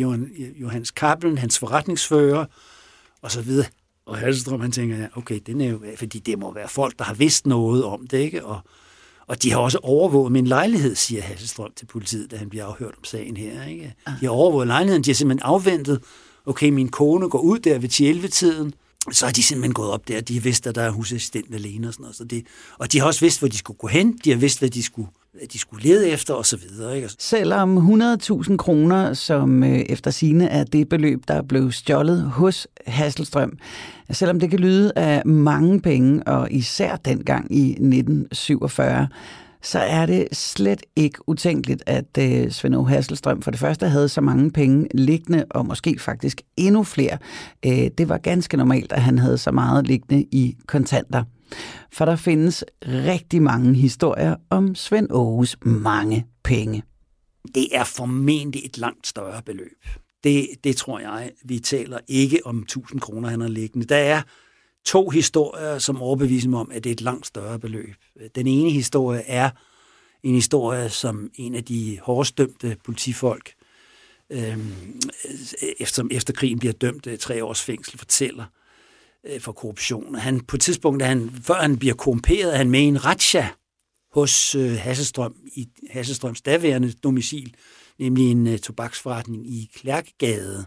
S2: Johannes Kappelen, hans forretningsfører, og så videre, og Halstrøm, han tænker, ja, okay, det er jo, fordi det må være folk, der har vidst noget om det, ikke? Og, og de har også overvåget min lejlighed, siger Hasselstrøm til politiet, da han bliver afhørt om sagen her. Ikke? De har overvåget lejligheden, de har simpelthen afventet, okay, min kone går ud der ved 10-11-tiden, så har de simpelthen gået op der, de har vidst, at der er husassistent alene og sådan noget. Så det, og de har også vidst, hvor de skulle gå hen, de har vidst, hvad de skulle de skulle lede efter og så videre. Ikke?
S1: Selvom 100.000 kroner, som øh, efter sine er det beløb, der blev stjålet hos Hasselstrøm, selvom det kan lyde af mange penge, og især dengang i 1947, så er det slet ikke utænkeligt, at øh, Svend Hasselstrøm for det første havde så mange penge liggende, og måske faktisk endnu flere. Øh, det var ganske normalt, at han havde så meget liggende i kontanter. For der findes rigtig mange historier om Svend Aarhus mange penge.
S2: Det er formentlig et langt større beløb. Det, det tror jeg, vi taler ikke om 1000 kroner, han har liggende. Der er to historier, som overbeviser mig om, at det er et langt større beløb. Den ene historie er en historie, som en af de hårdest dømte politifolk, øh, efter, efter krigen bliver dømt øh, tre års fængsel, fortæller øh, for korruption. Han, på et tidspunkt, han, før han bliver korrumperet, er han med i en ratcha hos øh, Hasselstrøm, i Hasselstrøms daværende domicil, nemlig en øh, tobaksforretning i Klærkegade.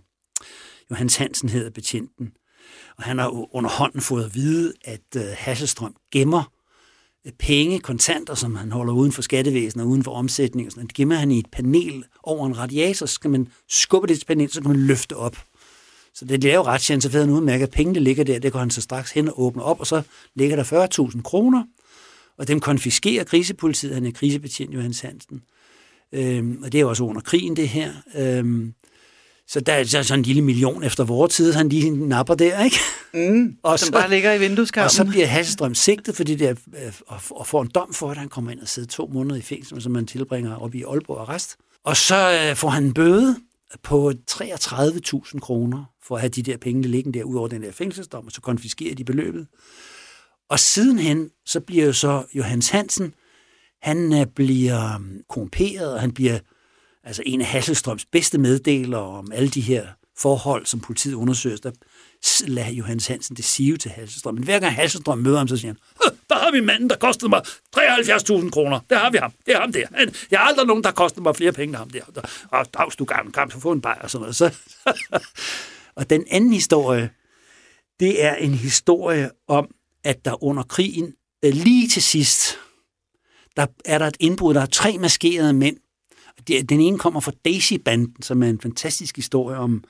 S2: Johannes Hansen hedder betjenten. Han har underhånden fået at vide, at øh, Hasselstrøm gemmer øh, penge, kontanter, som han holder uden for skattevæsenet og uden for omsætning. Og sådan, det gemmer han i et panel over en radiator, så skal man skubbe det til panel, så kan man løfte op. Så det laver ret så ved han udmærket, at pengene ligger der, det går han så straks hen og åbner op, og så ligger der 40.000 kroner, og dem konfiskerer krisepolitiet, han er krisebetjent Johannes Hansen. Øhm, og det er jo også under krigen, det her. Øhm, så der er sådan en lille million efter vores tid, han lige napper der, ikke?
S4: Mm, og som så, bare ligger i vindueskarmen.
S2: Og så bliver Hasselstrøm sigtet for det der, øh, og får en dom for, at han kommer ind og sidder to måneder i fængsel, som man tilbringer op i Aalborg Arrest. Og så øh, får han en bøde, på 33.000 kroner for at have de der penge liggende der ud over den der fængselsdom, og så konfiskerer de beløbet. Og sidenhen, så bliver jo så Johannes Hansen, han øh, bliver um, korrumperet, og han bliver altså en af Hasselstrøms bedste meddelere om alle de her forhold, som politiet undersøger. Der lader Johannes Hansen det sige til Hasselstrøm. Men hver gang Hasselstrøm møder ham, så siger han, der har vi manden, der kostede mig 73.000 kroner. Der har vi ham. Det er ham der. Jeg har aldrig nogen, der kostede mig flere penge end ham der. Og dags, du gammel kamp, så få en bajer og sådan noget. Så, og den anden historie, det er en historie om, at der under krigen, øh, lige til sidst, der er der et indbrud, der er tre maskerede mænd. Den ene kommer fra Daisy-banden, som er en fantastisk historie om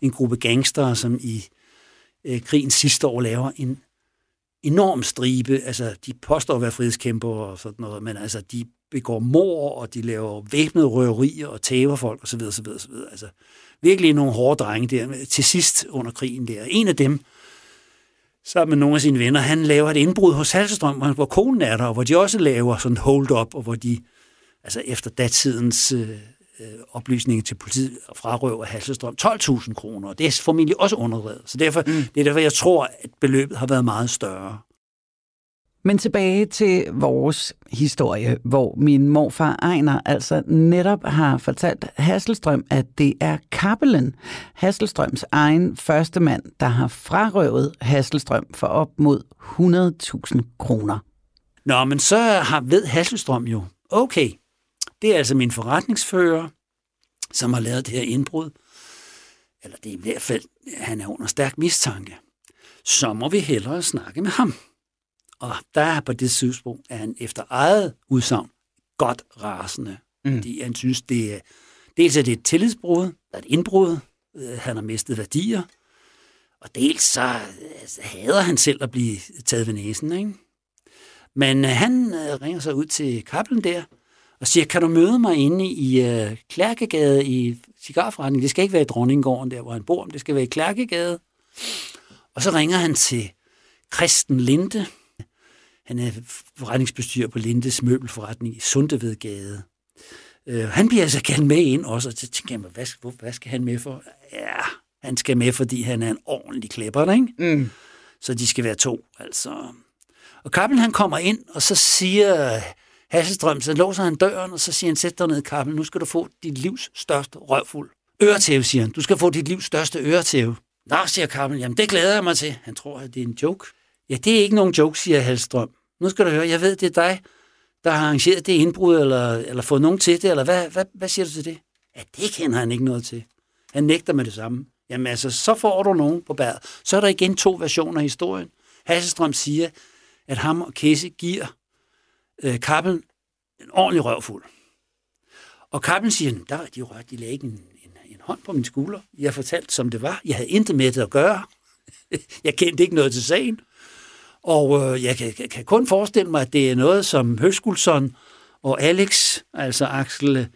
S2: en gruppe gangster, som i øh, krigens sidste år laver en enorm stribe. Altså, de påstår at være frihedskæmper og sådan noget, men altså, de begår mor, og de laver væbnede røverier og tæver folk osv. osv., osv. Altså, virkelig nogle hårde drenge der til sidst under krigen der. En af dem, sammen med nogle af sine venner, han laver et indbrud hos Halsestrøm, hvor konen er der, og hvor de også laver sådan hold-up, og hvor de, altså efter datidens øh, øh oplysninger til politiet frarøver Halsestrøm 12.000 kroner, og det er formentlig også underredet. Så derfor, mm. det er derfor, jeg tror, at beløbet har været meget større.
S1: Men tilbage til vores historie, hvor min morfar Ejner altså netop har fortalt Hasselstrøm, at det er Kappelen, Hasselstrøms egen første mand, der har frarøvet Hasselstrøm for op mod 100.000 kroner.
S2: Nå, men så har ved Hasselstrøm jo, okay, det er altså min forretningsfører, som har lavet det her indbrud. Eller det er i hvert fald, han er under stærk mistanke. Så må vi hellere snakke med ham. Og der er på det tidspunkt, at han efter eget udsagn godt rasende. Mm. Fordi han synes, det er, dels er det et tillidsbrud, der er et indbrud, øh, han har mistet værdier, og dels så altså, hader han selv at blive taget ved næsen. Ikke? Men øh, han øh, ringer så ud til Kappelen der, og siger, kan du møde mig inde i øh, Klærkegade i cigarforretningen? Det skal ikke være i Dronninggården, der hvor han bor, det skal være i Klærkegade. Og så ringer han til Kristen Linde, han er forretningsbestyrer på Lindes møbelforretning i Sundevedgade. Øh, han bliver altså kaldt med ind også, og så tænker jeg hvad, hvad skal han med for? Ja, han skal med, fordi han er en ordentlig klæber, ikke? Mm. Så de skal være to, altså. Og Kappel, han kommer ind, og så siger Hasselstrøm, så låser han døren, og så siger han, sæt dig ned, Kappel, nu skal du få dit livs største røvfuld. Øretæve, siger han. Du skal få dit livs største øretæve. Nå, siger Kappel, jamen det glæder jeg mig til. Han tror, at det er en joke. Ja, det er ikke nogen joke, siger Halstrøm. Nu skal du høre, jeg ved, det er dig, der har arrangeret det indbrud, eller, eller fået nogen til det, eller hvad, hvad, hvad siger du til det? Ja, det kender han ikke noget til. Han nægter med det samme. Jamen altså, så får du nogen på bæret. Så er der igen to versioner af historien. Hasselstrøm siger, at ham og Kesse giver øh, Kappel en ordentlig røvfuld. Og Kappel siger, der de rørte, de lagde en, en, en hånd på min skulder. Jeg fortalte, som det var. Jeg havde intet med det at gøre. jeg kendte ikke noget til sagen. Og øh, jeg kan, kan kun forestille mig, at det er noget, som Høskulsson og Alex, altså Axel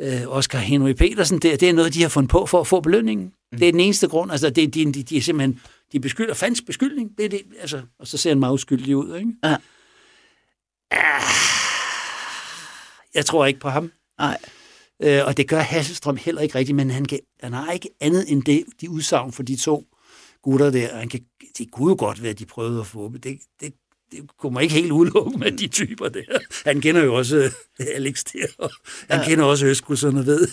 S2: øh, Oscar Henry Petersen, det, det er noget, de har fundet på for at få belønningen. Mm. Det er den eneste grund. Altså, det, de, de, de er simpelthen de beskylder falsk beskyldning. Det er det, altså, og så ser han meget uskyldig ud. Ikke? Ja. Ah, jeg tror ikke på ham.
S1: Nej.
S2: Øh, og det gør Hasselstrøm heller ikke rigtigt, men han, kan, han har ikke andet end det, de udsagn for de to gutter der. Han kan, det kunne jo godt være, at de prøvede at få. Det, det, det kunne man ikke helt udelukke med de typer der. Han kender jo også øh, Alex der, og han ja. kender også Øskusson og ved,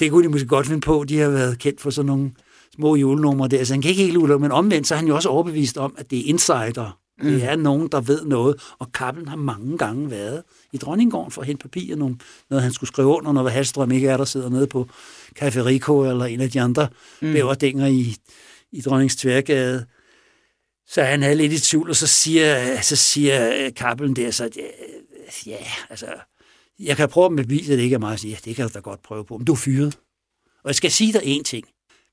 S2: det kunne de måske godt finde på. De har været kendt for sådan nogle små julenumre der, så han kan ikke helt udelukke, men omvendt så er han jo også overbevist om, at det er insider. Mm. Det er nogen, der ved noget, og Kappelen har mange gange været i Dronninggården for at hente papir, noget, noget han skulle skrive under, når Halstrøm ikke er der, sidder nede på Café Rico eller en af de andre mm. bæverdænger i, i Dronnings Tværgade. Så han havde lidt i tvivl, og så siger, så siger Kappelen der, så ja, ja, altså, jeg kan prøve at bevise, at det ikke er mig. Ja, det kan du da godt prøve på, men du er fyret. Og jeg skal sige dig en ting.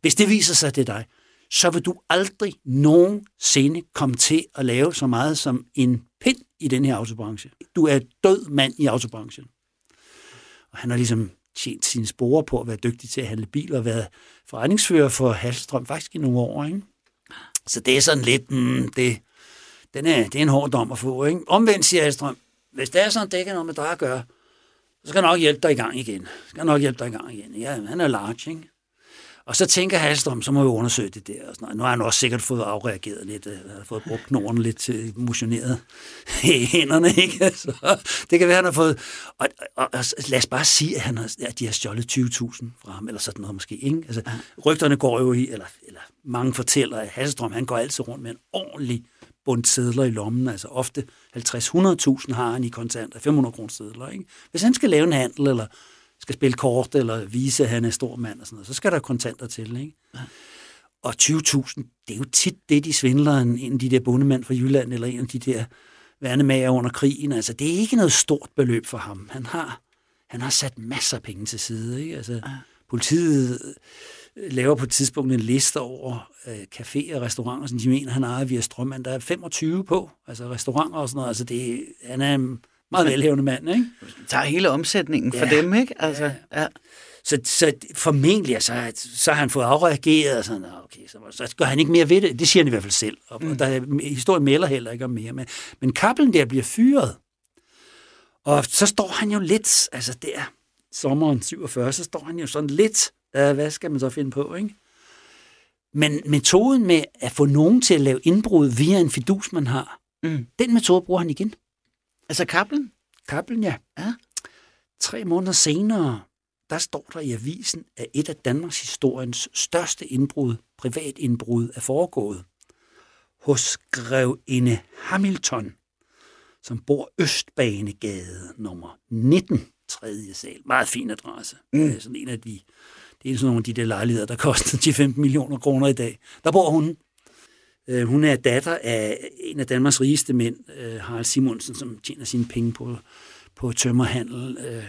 S2: Hvis det viser sig, at det er dig, så vil du aldrig nogensinde komme til at lave så meget som en pind i den her autobranche. Du er død mand i autobranchen. Og han har ligesom tjent sine sporer på at være dygtig til at handle biler og været forretningsfører for Halstrøm faktisk i nogle år. Ikke? Så det er sådan lidt, mm, det, den er, det er en hård dom at få. Ikke? Omvendt siger Halstrøm, hvis det er sådan, det ikke er noget med dig at gøre, så skal jeg nok hjælpe dig i gang igen. Så skal jeg nok hjælpe dig i gang igen. Ja, han er large, ikke? Og så tænker Halstrøm, så må vi undersøge det der. Og sådan Nu har han også sikkert fået afreageret lidt, øh, har fået brugt knoren lidt til motioneret i hænderne, ikke? Så det kan være, han har fået... Og, og, og lad os bare sige, at, han har, at de har stjålet 20.000 fra ham, eller sådan noget måske, ikke? Altså, rygterne går jo i, eller, eller mange fortæller, at Halstrøm, han går altid rundt med en ordentlig bundt sædler i lommen, altså ofte 50-100.000 har han i kontanter, 500 kroner sædler, ikke? Hvis han skal lave en handel, eller skal spille kort eller vise, at han er stor mand og sådan noget, så skal der kontanter til, ikke? Ja. Og 20.000, det er jo tit det, de svindler en, en af de der bundemænd fra Jylland, eller en af de der værnemager under krigen. Altså, det er ikke noget stort beløb for ham. Han har, han har sat masser af penge til side, ikke? Altså, ja. politiet laver på et tidspunkt en liste over øh, caféer og restauranter, som de mener, han ejer via Strømmand. Der er 25 på, altså restauranter og sådan noget. Altså det, han er meget velhævende mand, ikke?
S4: tager hele omsætningen for
S2: Ja.
S4: dem, ikke? Altså, ja. ja.
S2: Så, så formentlig, så, så har han fået afreageret, og sådan, "Nå, okay, så, så gør han ikke mere ved det. Det siger han i hvert fald selv. Og, mm. og der, er- historien melder heller ikke om mere. Men, men Kappelen der bliver fyret. Og så står han jo lidt, altså der, sommeren 47, så står han jo sådan lidt, hvad skal man så finde på, ikke? Men metoden med at få nogen til at lave indbrud via en fidus, man har,
S4: Mm.
S2: den metode bruger han igen.
S4: Altså Kaplen?
S2: Kappelen, ja.
S4: Ja.
S2: Tre måneder senere, der står der i avisen, at et af Danmarks historiens største indbrud, privat indbrud, er foregået hos grevinde Hamilton, som bor Østbanegade nummer 19, 3. sal. Meget fin adresse. Mm. Det er sådan en af de, det er sådan nogle af de der lejligheder, der koster 10-15 millioner kroner i dag. Der bor hun. Øh, Hun er datter af en af Danmarks rigeste mænd, øh, Harald Simonsen, som tjener sine penge på, på tømmerhandel. Øh,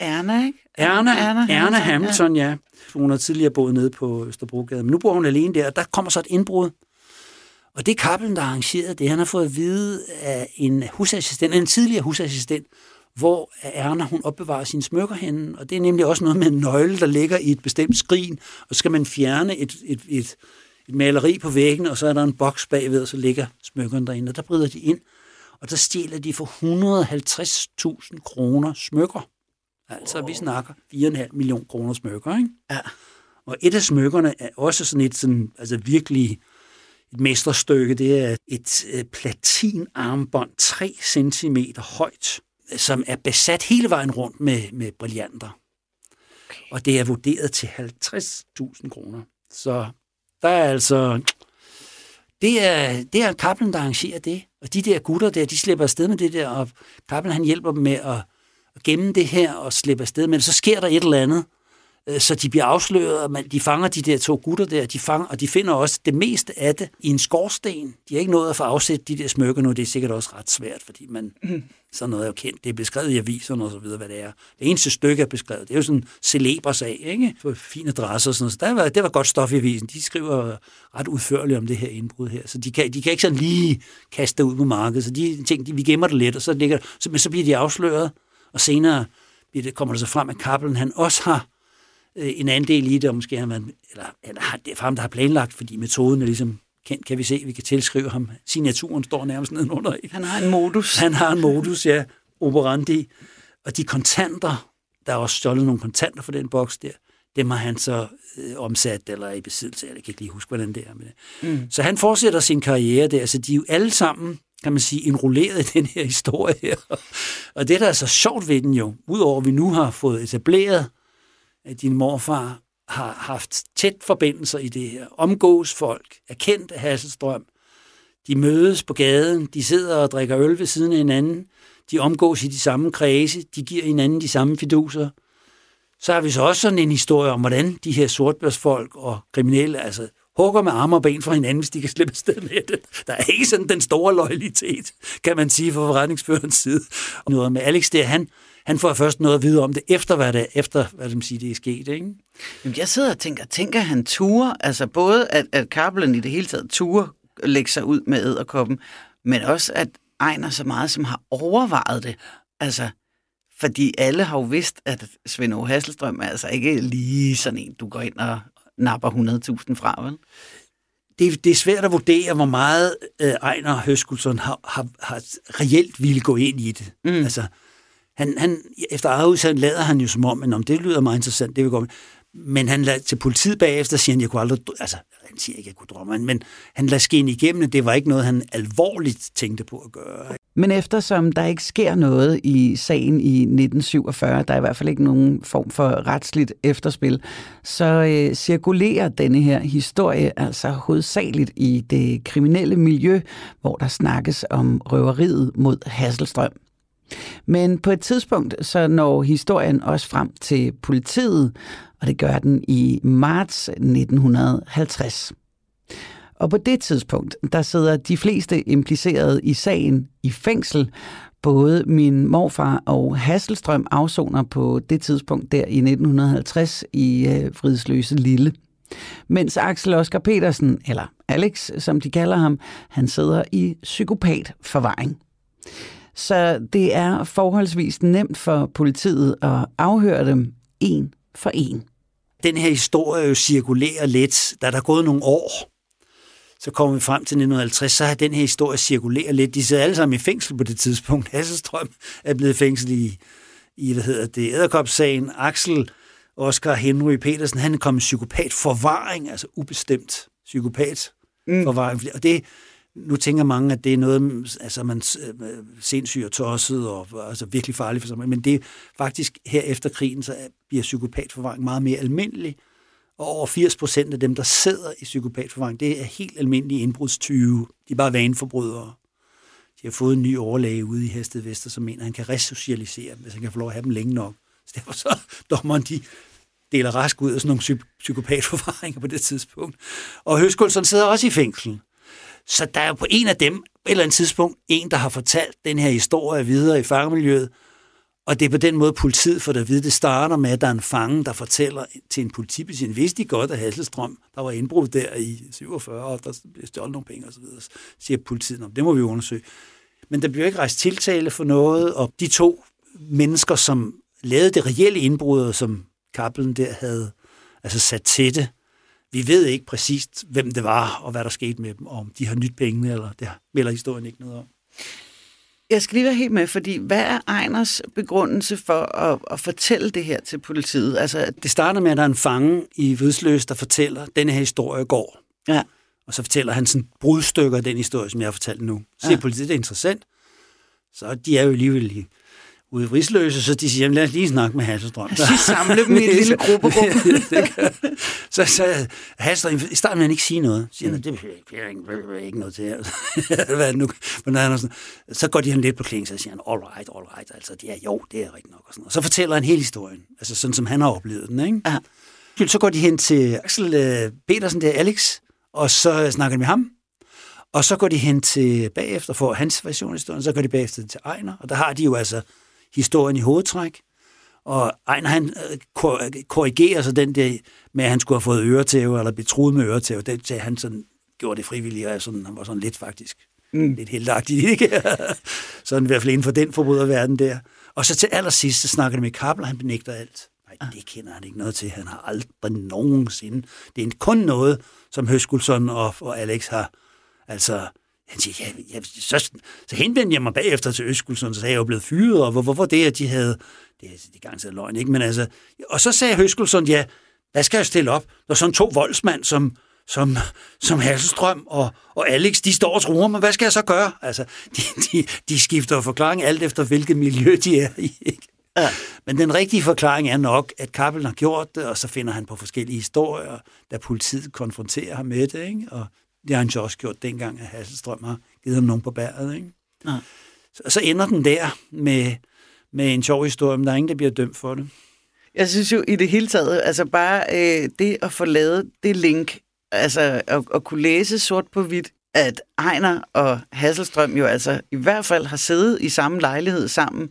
S4: Erna, ikke?
S2: Erna, Erna, Erna
S4: Hamilton,
S2: Hamilton, ja. Hun har tidligere boet nede på Østerbrogade, men nu bor hun alene der, og der kommer så et indbrud. Og det er Kappelen, der har arrangeret det. Han har fået at vide af en husassistent, en tidligere husassistent, hvor Erna hun opbevarer sine smykker henne. Og det er nemlig også noget med en nøgle, der ligger i et bestemt skrin, og så skal man fjerne et, et, et, et maleri på væggen, og så er der en boks bagved, og så ligger smykkerne derinde, og der bryder de ind, og der stjæler de for 150.000 kroner smykker. Altså, vi snakker 4,5 millioner kroner smykker, ikke?
S4: Ja.
S2: Og et af smykkerne er også sådan et sådan, altså virkelig et mesterstykke. Det er et øh, platinarmbånd, 3 cm højt, som er besat hele vejen rundt med, med brillanter. Okay. Og det er vurderet til 50.000 kroner. Så der er altså... Det er, det er Kaplan, der arrangerer det. Og de der gutter der, de slipper afsted med det der, og Kaplan han hjælper dem med at, at gemme det her og slippe afsted. Men så sker der et eller andet, så de bliver afsløret, og man, de fanger de der to gutter der, de fanger, og de finder også det meste af det i en skorsten. De har ikke nået at få afsat de der smykker nu, det er sikkert også ret svært, fordi man, sådan noget er jo kendt, det er beskrevet i aviserne og så videre, hvad det er. Det eneste stykke er beskrevet, det er jo sådan en celebresag, ikke? For fine adresser og sådan noget, så der var, det var godt stof i avisen. De skriver ret udførligt om det her indbrud her, så de kan, de kan ikke sådan lige kaste det ud på markedet, så de ting, de, vi gemmer det lidt, og så, ligger, så, men så bliver de afsløret, og senere bliver det, kommer det så frem, at Kappelen, han også har øh, en andel i det, og måske har man, eller, eller det er for ham, der har planlagt, fordi metoden er ligesom kendt, kan vi se, vi kan tilskrive ham. Signaturen står nærmest nedenunder. Ikke?
S4: Han har en modus.
S2: Han har en modus, ja, operandi. Og de kontanter, der er også stjålet nogle kontanter for den boks der, dem har han så øh, omsat eller er i besiddelse. Jeg kan ikke lige huske, hvordan det er det. Mm. Så han fortsætter sin karriere der, så de er jo alle sammen, kan man sige, enrolleret i den her historie her. Og det, der er så sjovt ved den jo, udover at vi nu har fået etableret, at din morfar har haft tæt forbindelser i det her, omgås folk, er kendt af Hasselstrøm, de mødes på gaden, de sidder og drikker øl ved siden af hinanden, de omgås i de samme kredse, de giver hinanden de samme fiduser. Så har vi så også sådan en historie om, hvordan de her sortbørsfolk og kriminelle, altså hugger med arme og ben fra hinanden, hvis de kan slippe afsted med det. Der er ikke sådan den store loyalitet, kan man sige, fra forretningsførens side. Noget med Alex der, han, han får først noget at vide om det, efter hvad det, efter, hvad det, siger, det er sket. Ikke?
S4: Jamen, jeg sidder og tænker, tænker han ture, altså både at, at Kappelen i det hele taget ture lægge sig ud med æderkoppen, men også at Ejner så meget, som har overvejet det. Altså, fordi alle har jo vidst, at Svend Aage Hasselstrøm er altså ikke lige sådan en, du går ind og napper 100.000 fra, vel?
S2: det, det er svært at vurdere, hvor meget øh, Ejner Høskulsson har, har, har reelt ville gå ind i det. Mm. Altså, han, han, efter eget udsagn lader han jo som om, men om det lyder meget interessant, det vil gå med. Men han lader til politiet bagefter, siger han, jeg kunne aldrig, altså, han siger ikke, jeg kunne drømme, men han lader skinne igennem, det var ikke noget, han alvorligt tænkte på at gøre.
S1: Men eftersom der ikke sker noget i sagen i 1947, der er i hvert fald ikke nogen form for retsligt efterspil, så øh, cirkulerer denne her historie altså hovedsageligt i det kriminelle miljø, hvor der snakkes om røveriet mod Hasselstrøm. Men på et tidspunkt så når historien også frem til politiet, og det gør den i marts 1950. Og på det tidspunkt, der sidder de fleste implicerede i sagen i fængsel. Både min morfar og Hasselstrøm afsoner på det tidspunkt der i 1950 i øh, Fridsløse Lille. Mens Axel Oskar Petersen, eller Alex, som de kalder ham, han sidder i psykopatforvaring. Så det er forholdsvis nemt for politiet at afhøre dem en for en.
S2: Den her historie jo cirkulerer lidt, da der er gået nogle år. Så kommer vi frem til 1950, så har den her historie cirkuleret lidt. De sidder alle sammen i fængsel på det tidspunkt. Hasselstrøm er blevet fængsel i, i hvad hedder det, Æderkop-sagen. Axel Oscar Henry Petersen, han er kommet psykopat forvaring, altså ubestemt psykopat forvaring. Mm. Og det, nu tænker mange, at det er noget, altså man øh, sindssyg og tosset og altså virkelig farligt for sig, men det er faktisk her efter krigen, så bliver psykopatforvaring meget mere almindelig, og over 80 procent af dem, der sidder i psykopatforvaring, det er helt almindelige indbrudstyve. De er bare vaneforbrydere. De har fået en ny overlæge ude i Hested Vester, som mener, at han kan resocialisere dem, hvis han kan få lov at have dem længe nok. Så derfor så dommeren, de deler rask ud af sådan nogle psy- psykopatforvaringer på det tidspunkt. Og Høskuldsen sidder også i fængsel. Så der er jo på en af dem, på et eller andet tidspunkt, en, der har fortalt den her historie videre i fangemiljøet, og det er på den måde, politiet får det at vide. Det starter med, at der er en fange, der fortæller til en politibetjent, vidste de godt, at Hasselstrøm, der var indbrud der i 47, og der blev stjålet nogle penge osv., siger politiet, det må vi undersøge. Men der bliver ikke rejst tiltale for noget, og de to mennesker, som lavede det reelle indbrud, som Kappelen der havde altså sat til det, vi ved ikke præcist, hvem det var, og hvad der skete med dem, og om de har nyt pengene, eller det melder historien ikke noget om.
S1: Jeg skal lige være helt med, fordi hvad er Ejners begrundelse for at, at fortælle det her til politiet? Altså,
S2: det starter med, at der er en fange i Vidsløs, der fortæller, at denne her historie går.
S1: Ja.
S2: Og så fortæller han sådan brudstykker af den historie, som jeg har fortalt nu. Siger ja. politiet, det er interessant. Så de er jo alligevel ude i Risløse, så de siger, lad os lige snakke med Hasselstrøm.
S1: Så samle dem i en lille gruppe.
S2: så, så Hasselstrøm, i starten vil han ikke sige noget. Så siger han, det er ikke, ikke noget til her. Hvad nu? Men han sådan, så går de han lidt på klingen, så siger han, all right, all right. Altså, de er, jo, det er rigtigt nok. Og, sådan. og så fortæller han hele historien, altså sådan som han har oplevet den. Ikke? Ja. Så går de hen til Axel uh, Petersen, der Alex, og så snakker de med ham. Og så går de hen til bagefter for hans version af historien, så går de bagefter til Ejner, og der har de jo altså historien i hovedtræk. Og Ejner, han øh, korrigerer så den der med, at han skulle have fået øretæve, eller betroet med øretæve. Det sagde han sådan, gjorde det frivilligt, og sådan, han var sådan lidt faktisk, mm. lidt heldagtig, ikke? sådan i hvert fald inden for den forbryderverden der. Og så til allersidst, så snakker de med og han benægter alt. Nej, det kender han ikke noget til. Han har aldrig nogensinde. Det er kun noget, som Høskulsson og, og Alex har altså han siger, ja, ja så, så henvendte jeg mig bagefter til Øskulsson, så sagde jeg, jo blevet fyret, og hvor, hvorfor det, at de havde, det er de gang løgn, ikke? Men altså, og så sagde Høskulsson, ja, hvad skal jeg stille op, når sådan to voldsmand som, som, som Hasselstrøm og, og Alex, de står og truer mig, hvad skal jeg så gøre? Altså, de, de, de skifter forklaring alt efter, hvilket miljø de er i, ikke? Ja. Men den rigtige forklaring er nok, at Kappel har gjort det, og så finder han på forskellige historier, da politiet konfronterer ham med det, ikke? og det har han jo også gjort dengang, at Hasselstrøm har givet ham nogen på bæret. Ikke? Ja. Så, så ender den der med, med en sjov historie, men der er ingen, der bliver dømt for det.
S1: Jeg synes jo i det hele taget, altså bare øh, det at få lavet det link, altså at, at kunne læse sort på hvidt, at Ejner og Hasselstrøm jo altså i hvert fald har siddet i samme lejlighed sammen.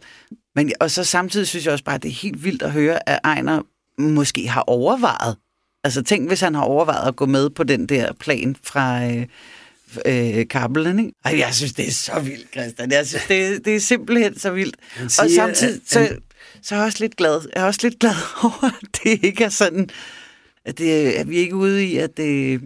S1: Men, og så samtidig synes jeg også bare, at det er helt vildt at høre, at Ejner måske har overvejet Altså tænk, hvis han har overvejet at gå med på den der plan fra øh, øh, Kappelen, ikke? Ej, jeg synes, det er så vildt, Christian. Jeg synes, det, det er simpelthen så vildt. Siger, og samtidig, så, så er jeg også lidt glad. Jeg er også lidt glad over, at det ikke er sådan, at, det, at vi ikke er ude i, at det,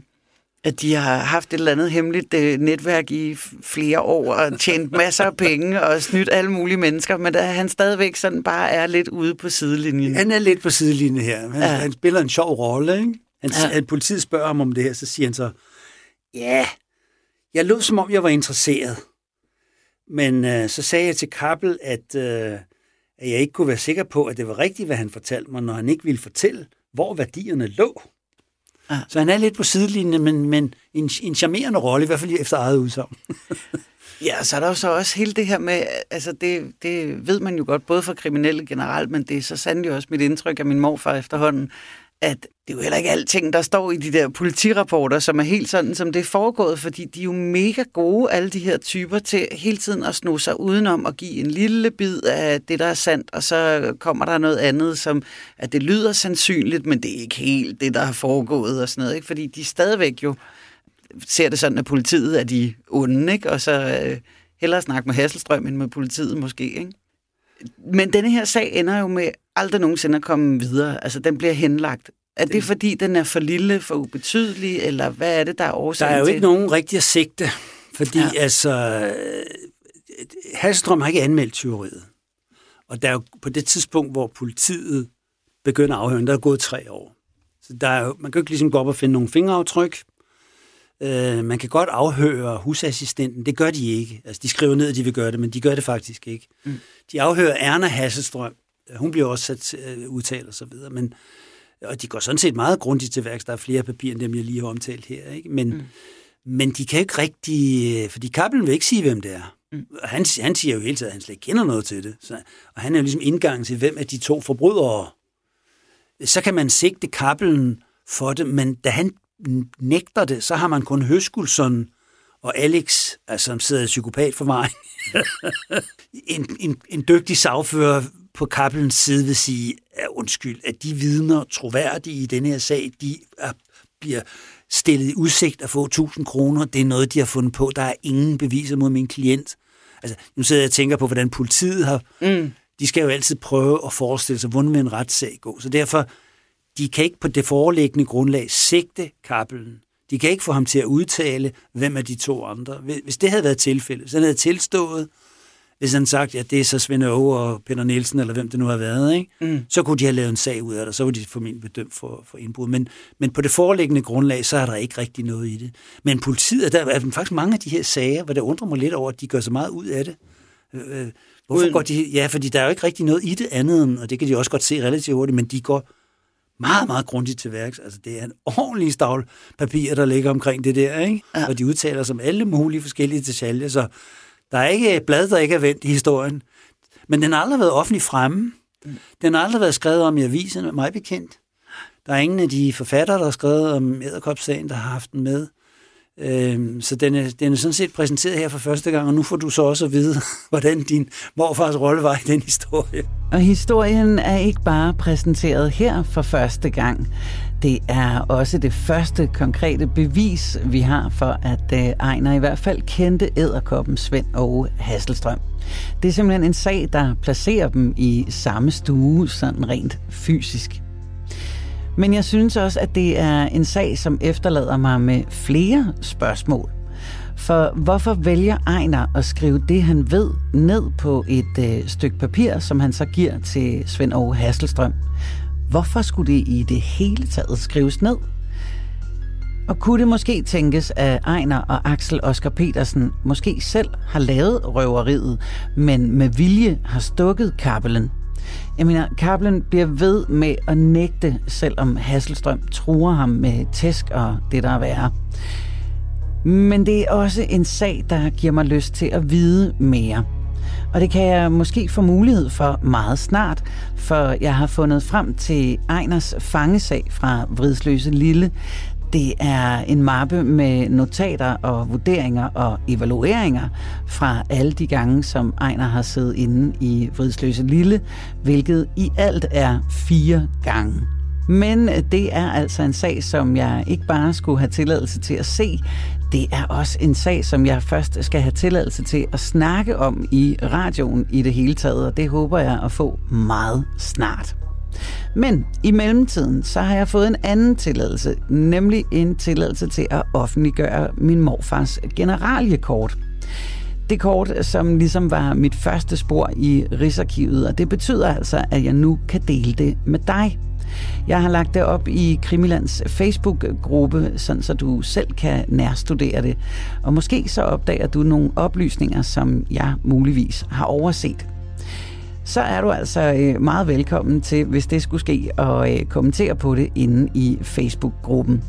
S1: at de har haft et eller andet hemmeligt øh, netværk i flere år og tjent masser af penge og snydt alle mulige mennesker, men at han stadigvæk sådan bare er lidt ude på sidelinjen.
S2: Han er lidt på sidelinjen her. Han, ja. han spiller en sjov rolle, ikke? Han, ja. han, politiet spørger ham om det her, så siger han så, ja, jeg lød som om, jeg var interesseret. Men øh, så sagde jeg til Kappel, at, øh, at jeg ikke kunne være sikker på, at det var rigtigt, hvad han fortalte mig, når han ikke ville fortælle, hvor værdierne lå. Ja. Så han er lidt på sidelinjen, men, men en, en charmerende rolle, i hvert fald efter eget udsagn.
S1: ja, så er der jo så også hele det her med, altså det, det ved man jo godt, både for kriminelle generelt, men det er så sandelig også mit indtryk af min morfar efterhånden,
S4: at det er jo heller ikke alting, der står i de der politirapporter, som er helt sådan, som det er foregået, fordi de er jo mega gode, alle de her typer, til hele tiden at sno sig udenom og give en lille bid af det, der er sandt, og så kommer der noget andet, som at det lyder sandsynligt, men det er ikke helt det, der har foregået og sådan noget, ikke? fordi de stadigvæk jo ser det sådan, at politiet er de onde, ikke? og så øh, hellere snakke med Hasselstrøm end med politiet måske. Ikke? Men denne her sag ender jo med aldrig nogensinde at komme videre. Altså, den bliver henlagt. Er det fordi, den er for lille, for ubetydelig, eller hvad er det, der er årsagen
S2: Der er jo
S4: til?
S2: ikke nogen rigtig at sigte, fordi ja. Altså, Hasselstrøm har ikke anmeldt tyveriet. Og der er jo på det tidspunkt, hvor politiet begynder at afhøre, der er gået tre år. Så der er jo, man kan jo ikke ligesom gå op og finde nogle fingeraftryk. Øh, man kan godt afhøre husassistenten. Det gør de ikke. Altså, de skriver ned, at de vil gøre det, men de gør det faktisk ikke. Mm. De afhører Erna Hasselstrøm. Hun bliver også sat øh, udtalt og så videre, men og de går sådan set meget grundigt til værks. Der er flere papirer, end dem, jeg lige har omtalt her. Ikke? Men, mm. men de kan ikke rigtig... øh, Fordi Kappelen vil ikke sige, hvem det er. Mm. Og han, han siger jo hele tiden, at han slet ikke kender noget til det. Så, og han er jo ligesom indgangen til, hvem af de to forbrydere. Så kan man sigte Kappelen for det, men da han nægter det, så har man kun Høskulsson og Alex, altså, som sidder i psykopatforvaring. en, en, en dygtig sagfører på Kappelens side vil sige, at undskyld, at de vidner troværdige i denne her sag, de er, bliver stillet i udsigt at få 1000 kroner. Det er noget, de har fundet på. Der er ingen beviser mod min klient. Altså, nu sidder jeg og tænker på, hvordan politiet har... Mm. De skal jo altid prøve at forestille sig, hvordan vil en retssag gå. Så derfor, de kan ikke på det foreliggende grundlag sigte Kappelen. De kan ikke få ham til at udtale, hvem er de to andre. Hvis det havde været tilfældet, hvis han havde tilstået, hvis han sagt, at det er så Svend Aage og Peter Nielsen, eller hvem det nu har været, ikke? Mm. så kunne de have lavet en sag ud af det, så var de formentlig bedømt for, for indbrud. Men, men på det foreliggende grundlag, så er der ikke rigtig noget i det. Men politiet, der er faktisk mange af de her sager, hvor det undrer mig lidt over, at de gør så meget ud af det. Øh, hvorfor
S4: Uden-
S2: går de... Ja, fordi der er jo ikke rigtig noget i det andet, og det kan de også godt se relativt hurtigt, men de går meget, meget grundigt til værks. Altså, det er en ordentlig stavl papir, der ligger omkring det der, ikke? Ja. Og de udtaler sig om alle mulige forskellige detaljer, så der er ikke et blad, der ikke er vendt i historien. Men den har aldrig været offentlig fremme. Den har aldrig været skrevet om i avisen, mig bekendt. Der er ingen af de forfattere, der har skrevet om æderkopssagen, der har haft den med. Øh, så den er, den er sådan set præsenteret her for første gang, og nu får du så også at vide, hvordan din morfars rolle var i den historie.
S1: Og historien er ikke bare præsenteret her for første gang. Det er også det første konkrete bevis, vi har for, at øh, Ejner i hvert fald kendte æderkoppen Svend og Hasselstrøm. Det er simpelthen en sag, der placerer dem i samme stue, sådan rent fysisk. Men jeg synes også, at det er en sag, som efterlader mig med flere spørgsmål. For hvorfor vælger Ejner at skrive det, han ved, ned på et øh, stykke papir, som han så giver til Svend Aage Hasselstrøm? Hvorfor skulle det i det hele taget skrives ned? Og kunne det måske tænkes, at Ejner og Axel Oskar Petersen måske selv har lavet røveriet, men med vilje har stukket Kappelen? Jeg mener, Kaplan bliver ved med at nægte, selvom Hasselstrøm truer ham med tæsk og det, der er værre. Men det er også en sag, der giver mig lyst til at vide mere. Og det kan jeg måske få mulighed for meget snart, for jeg har fundet frem til Ejners fangesag fra Vridsløse Lille. Det er en mappe med notater og vurderinger og evalueringer fra alle de gange, som Ejner har siddet inde i Vridsløse Lille, hvilket i alt er fire gange. Men det er altså en sag, som jeg ikke bare skulle have tilladelse til at se. Det er også en sag, som jeg først skal have tilladelse til at snakke om i radioen i det hele taget, og det håber jeg at få meget snart. Men i mellemtiden, så har jeg fået en anden tilladelse, nemlig en tilladelse til at offentliggøre min morfars generaliekort. Det kort, som ligesom var mit første spor i Rigsarkivet, og det betyder altså, at jeg nu kan dele det med dig. Jeg har lagt det op i Krimilands Facebook-gruppe, sådan så du selv kan nærstudere det. Og måske så opdager du nogle oplysninger, som jeg muligvis har overset så er du altså øh, meget velkommen til, hvis det skulle ske, at øh, kommentere på det inde i Facebook-gruppen.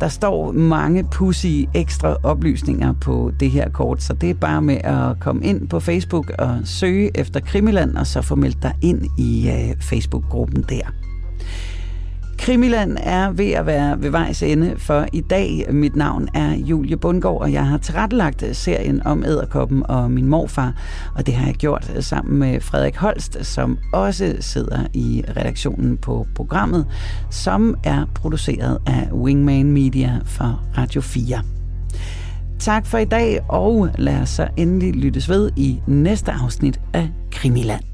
S1: Der står mange pussy ekstra oplysninger på det her kort, så det er bare med at komme ind på Facebook og søge efter Krimiland, og så få meldt dig ind i øh, Facebook-gruppen der. Krimiland er ved at være ved vejs ende for i dag. Mit navn er Julie Bundgaard, og jeg har tilrettelagt øh, serien om æderkoppen og min morfar. Og det har jeg gjort øh, sammen med Frederik Holst, som også sidder i redaktionen på programmet, som er produceret af Wingman Media for Radio 4. Tak for i dag, og lad os så endelig lyttes ved i næste afsnit af Krimiland.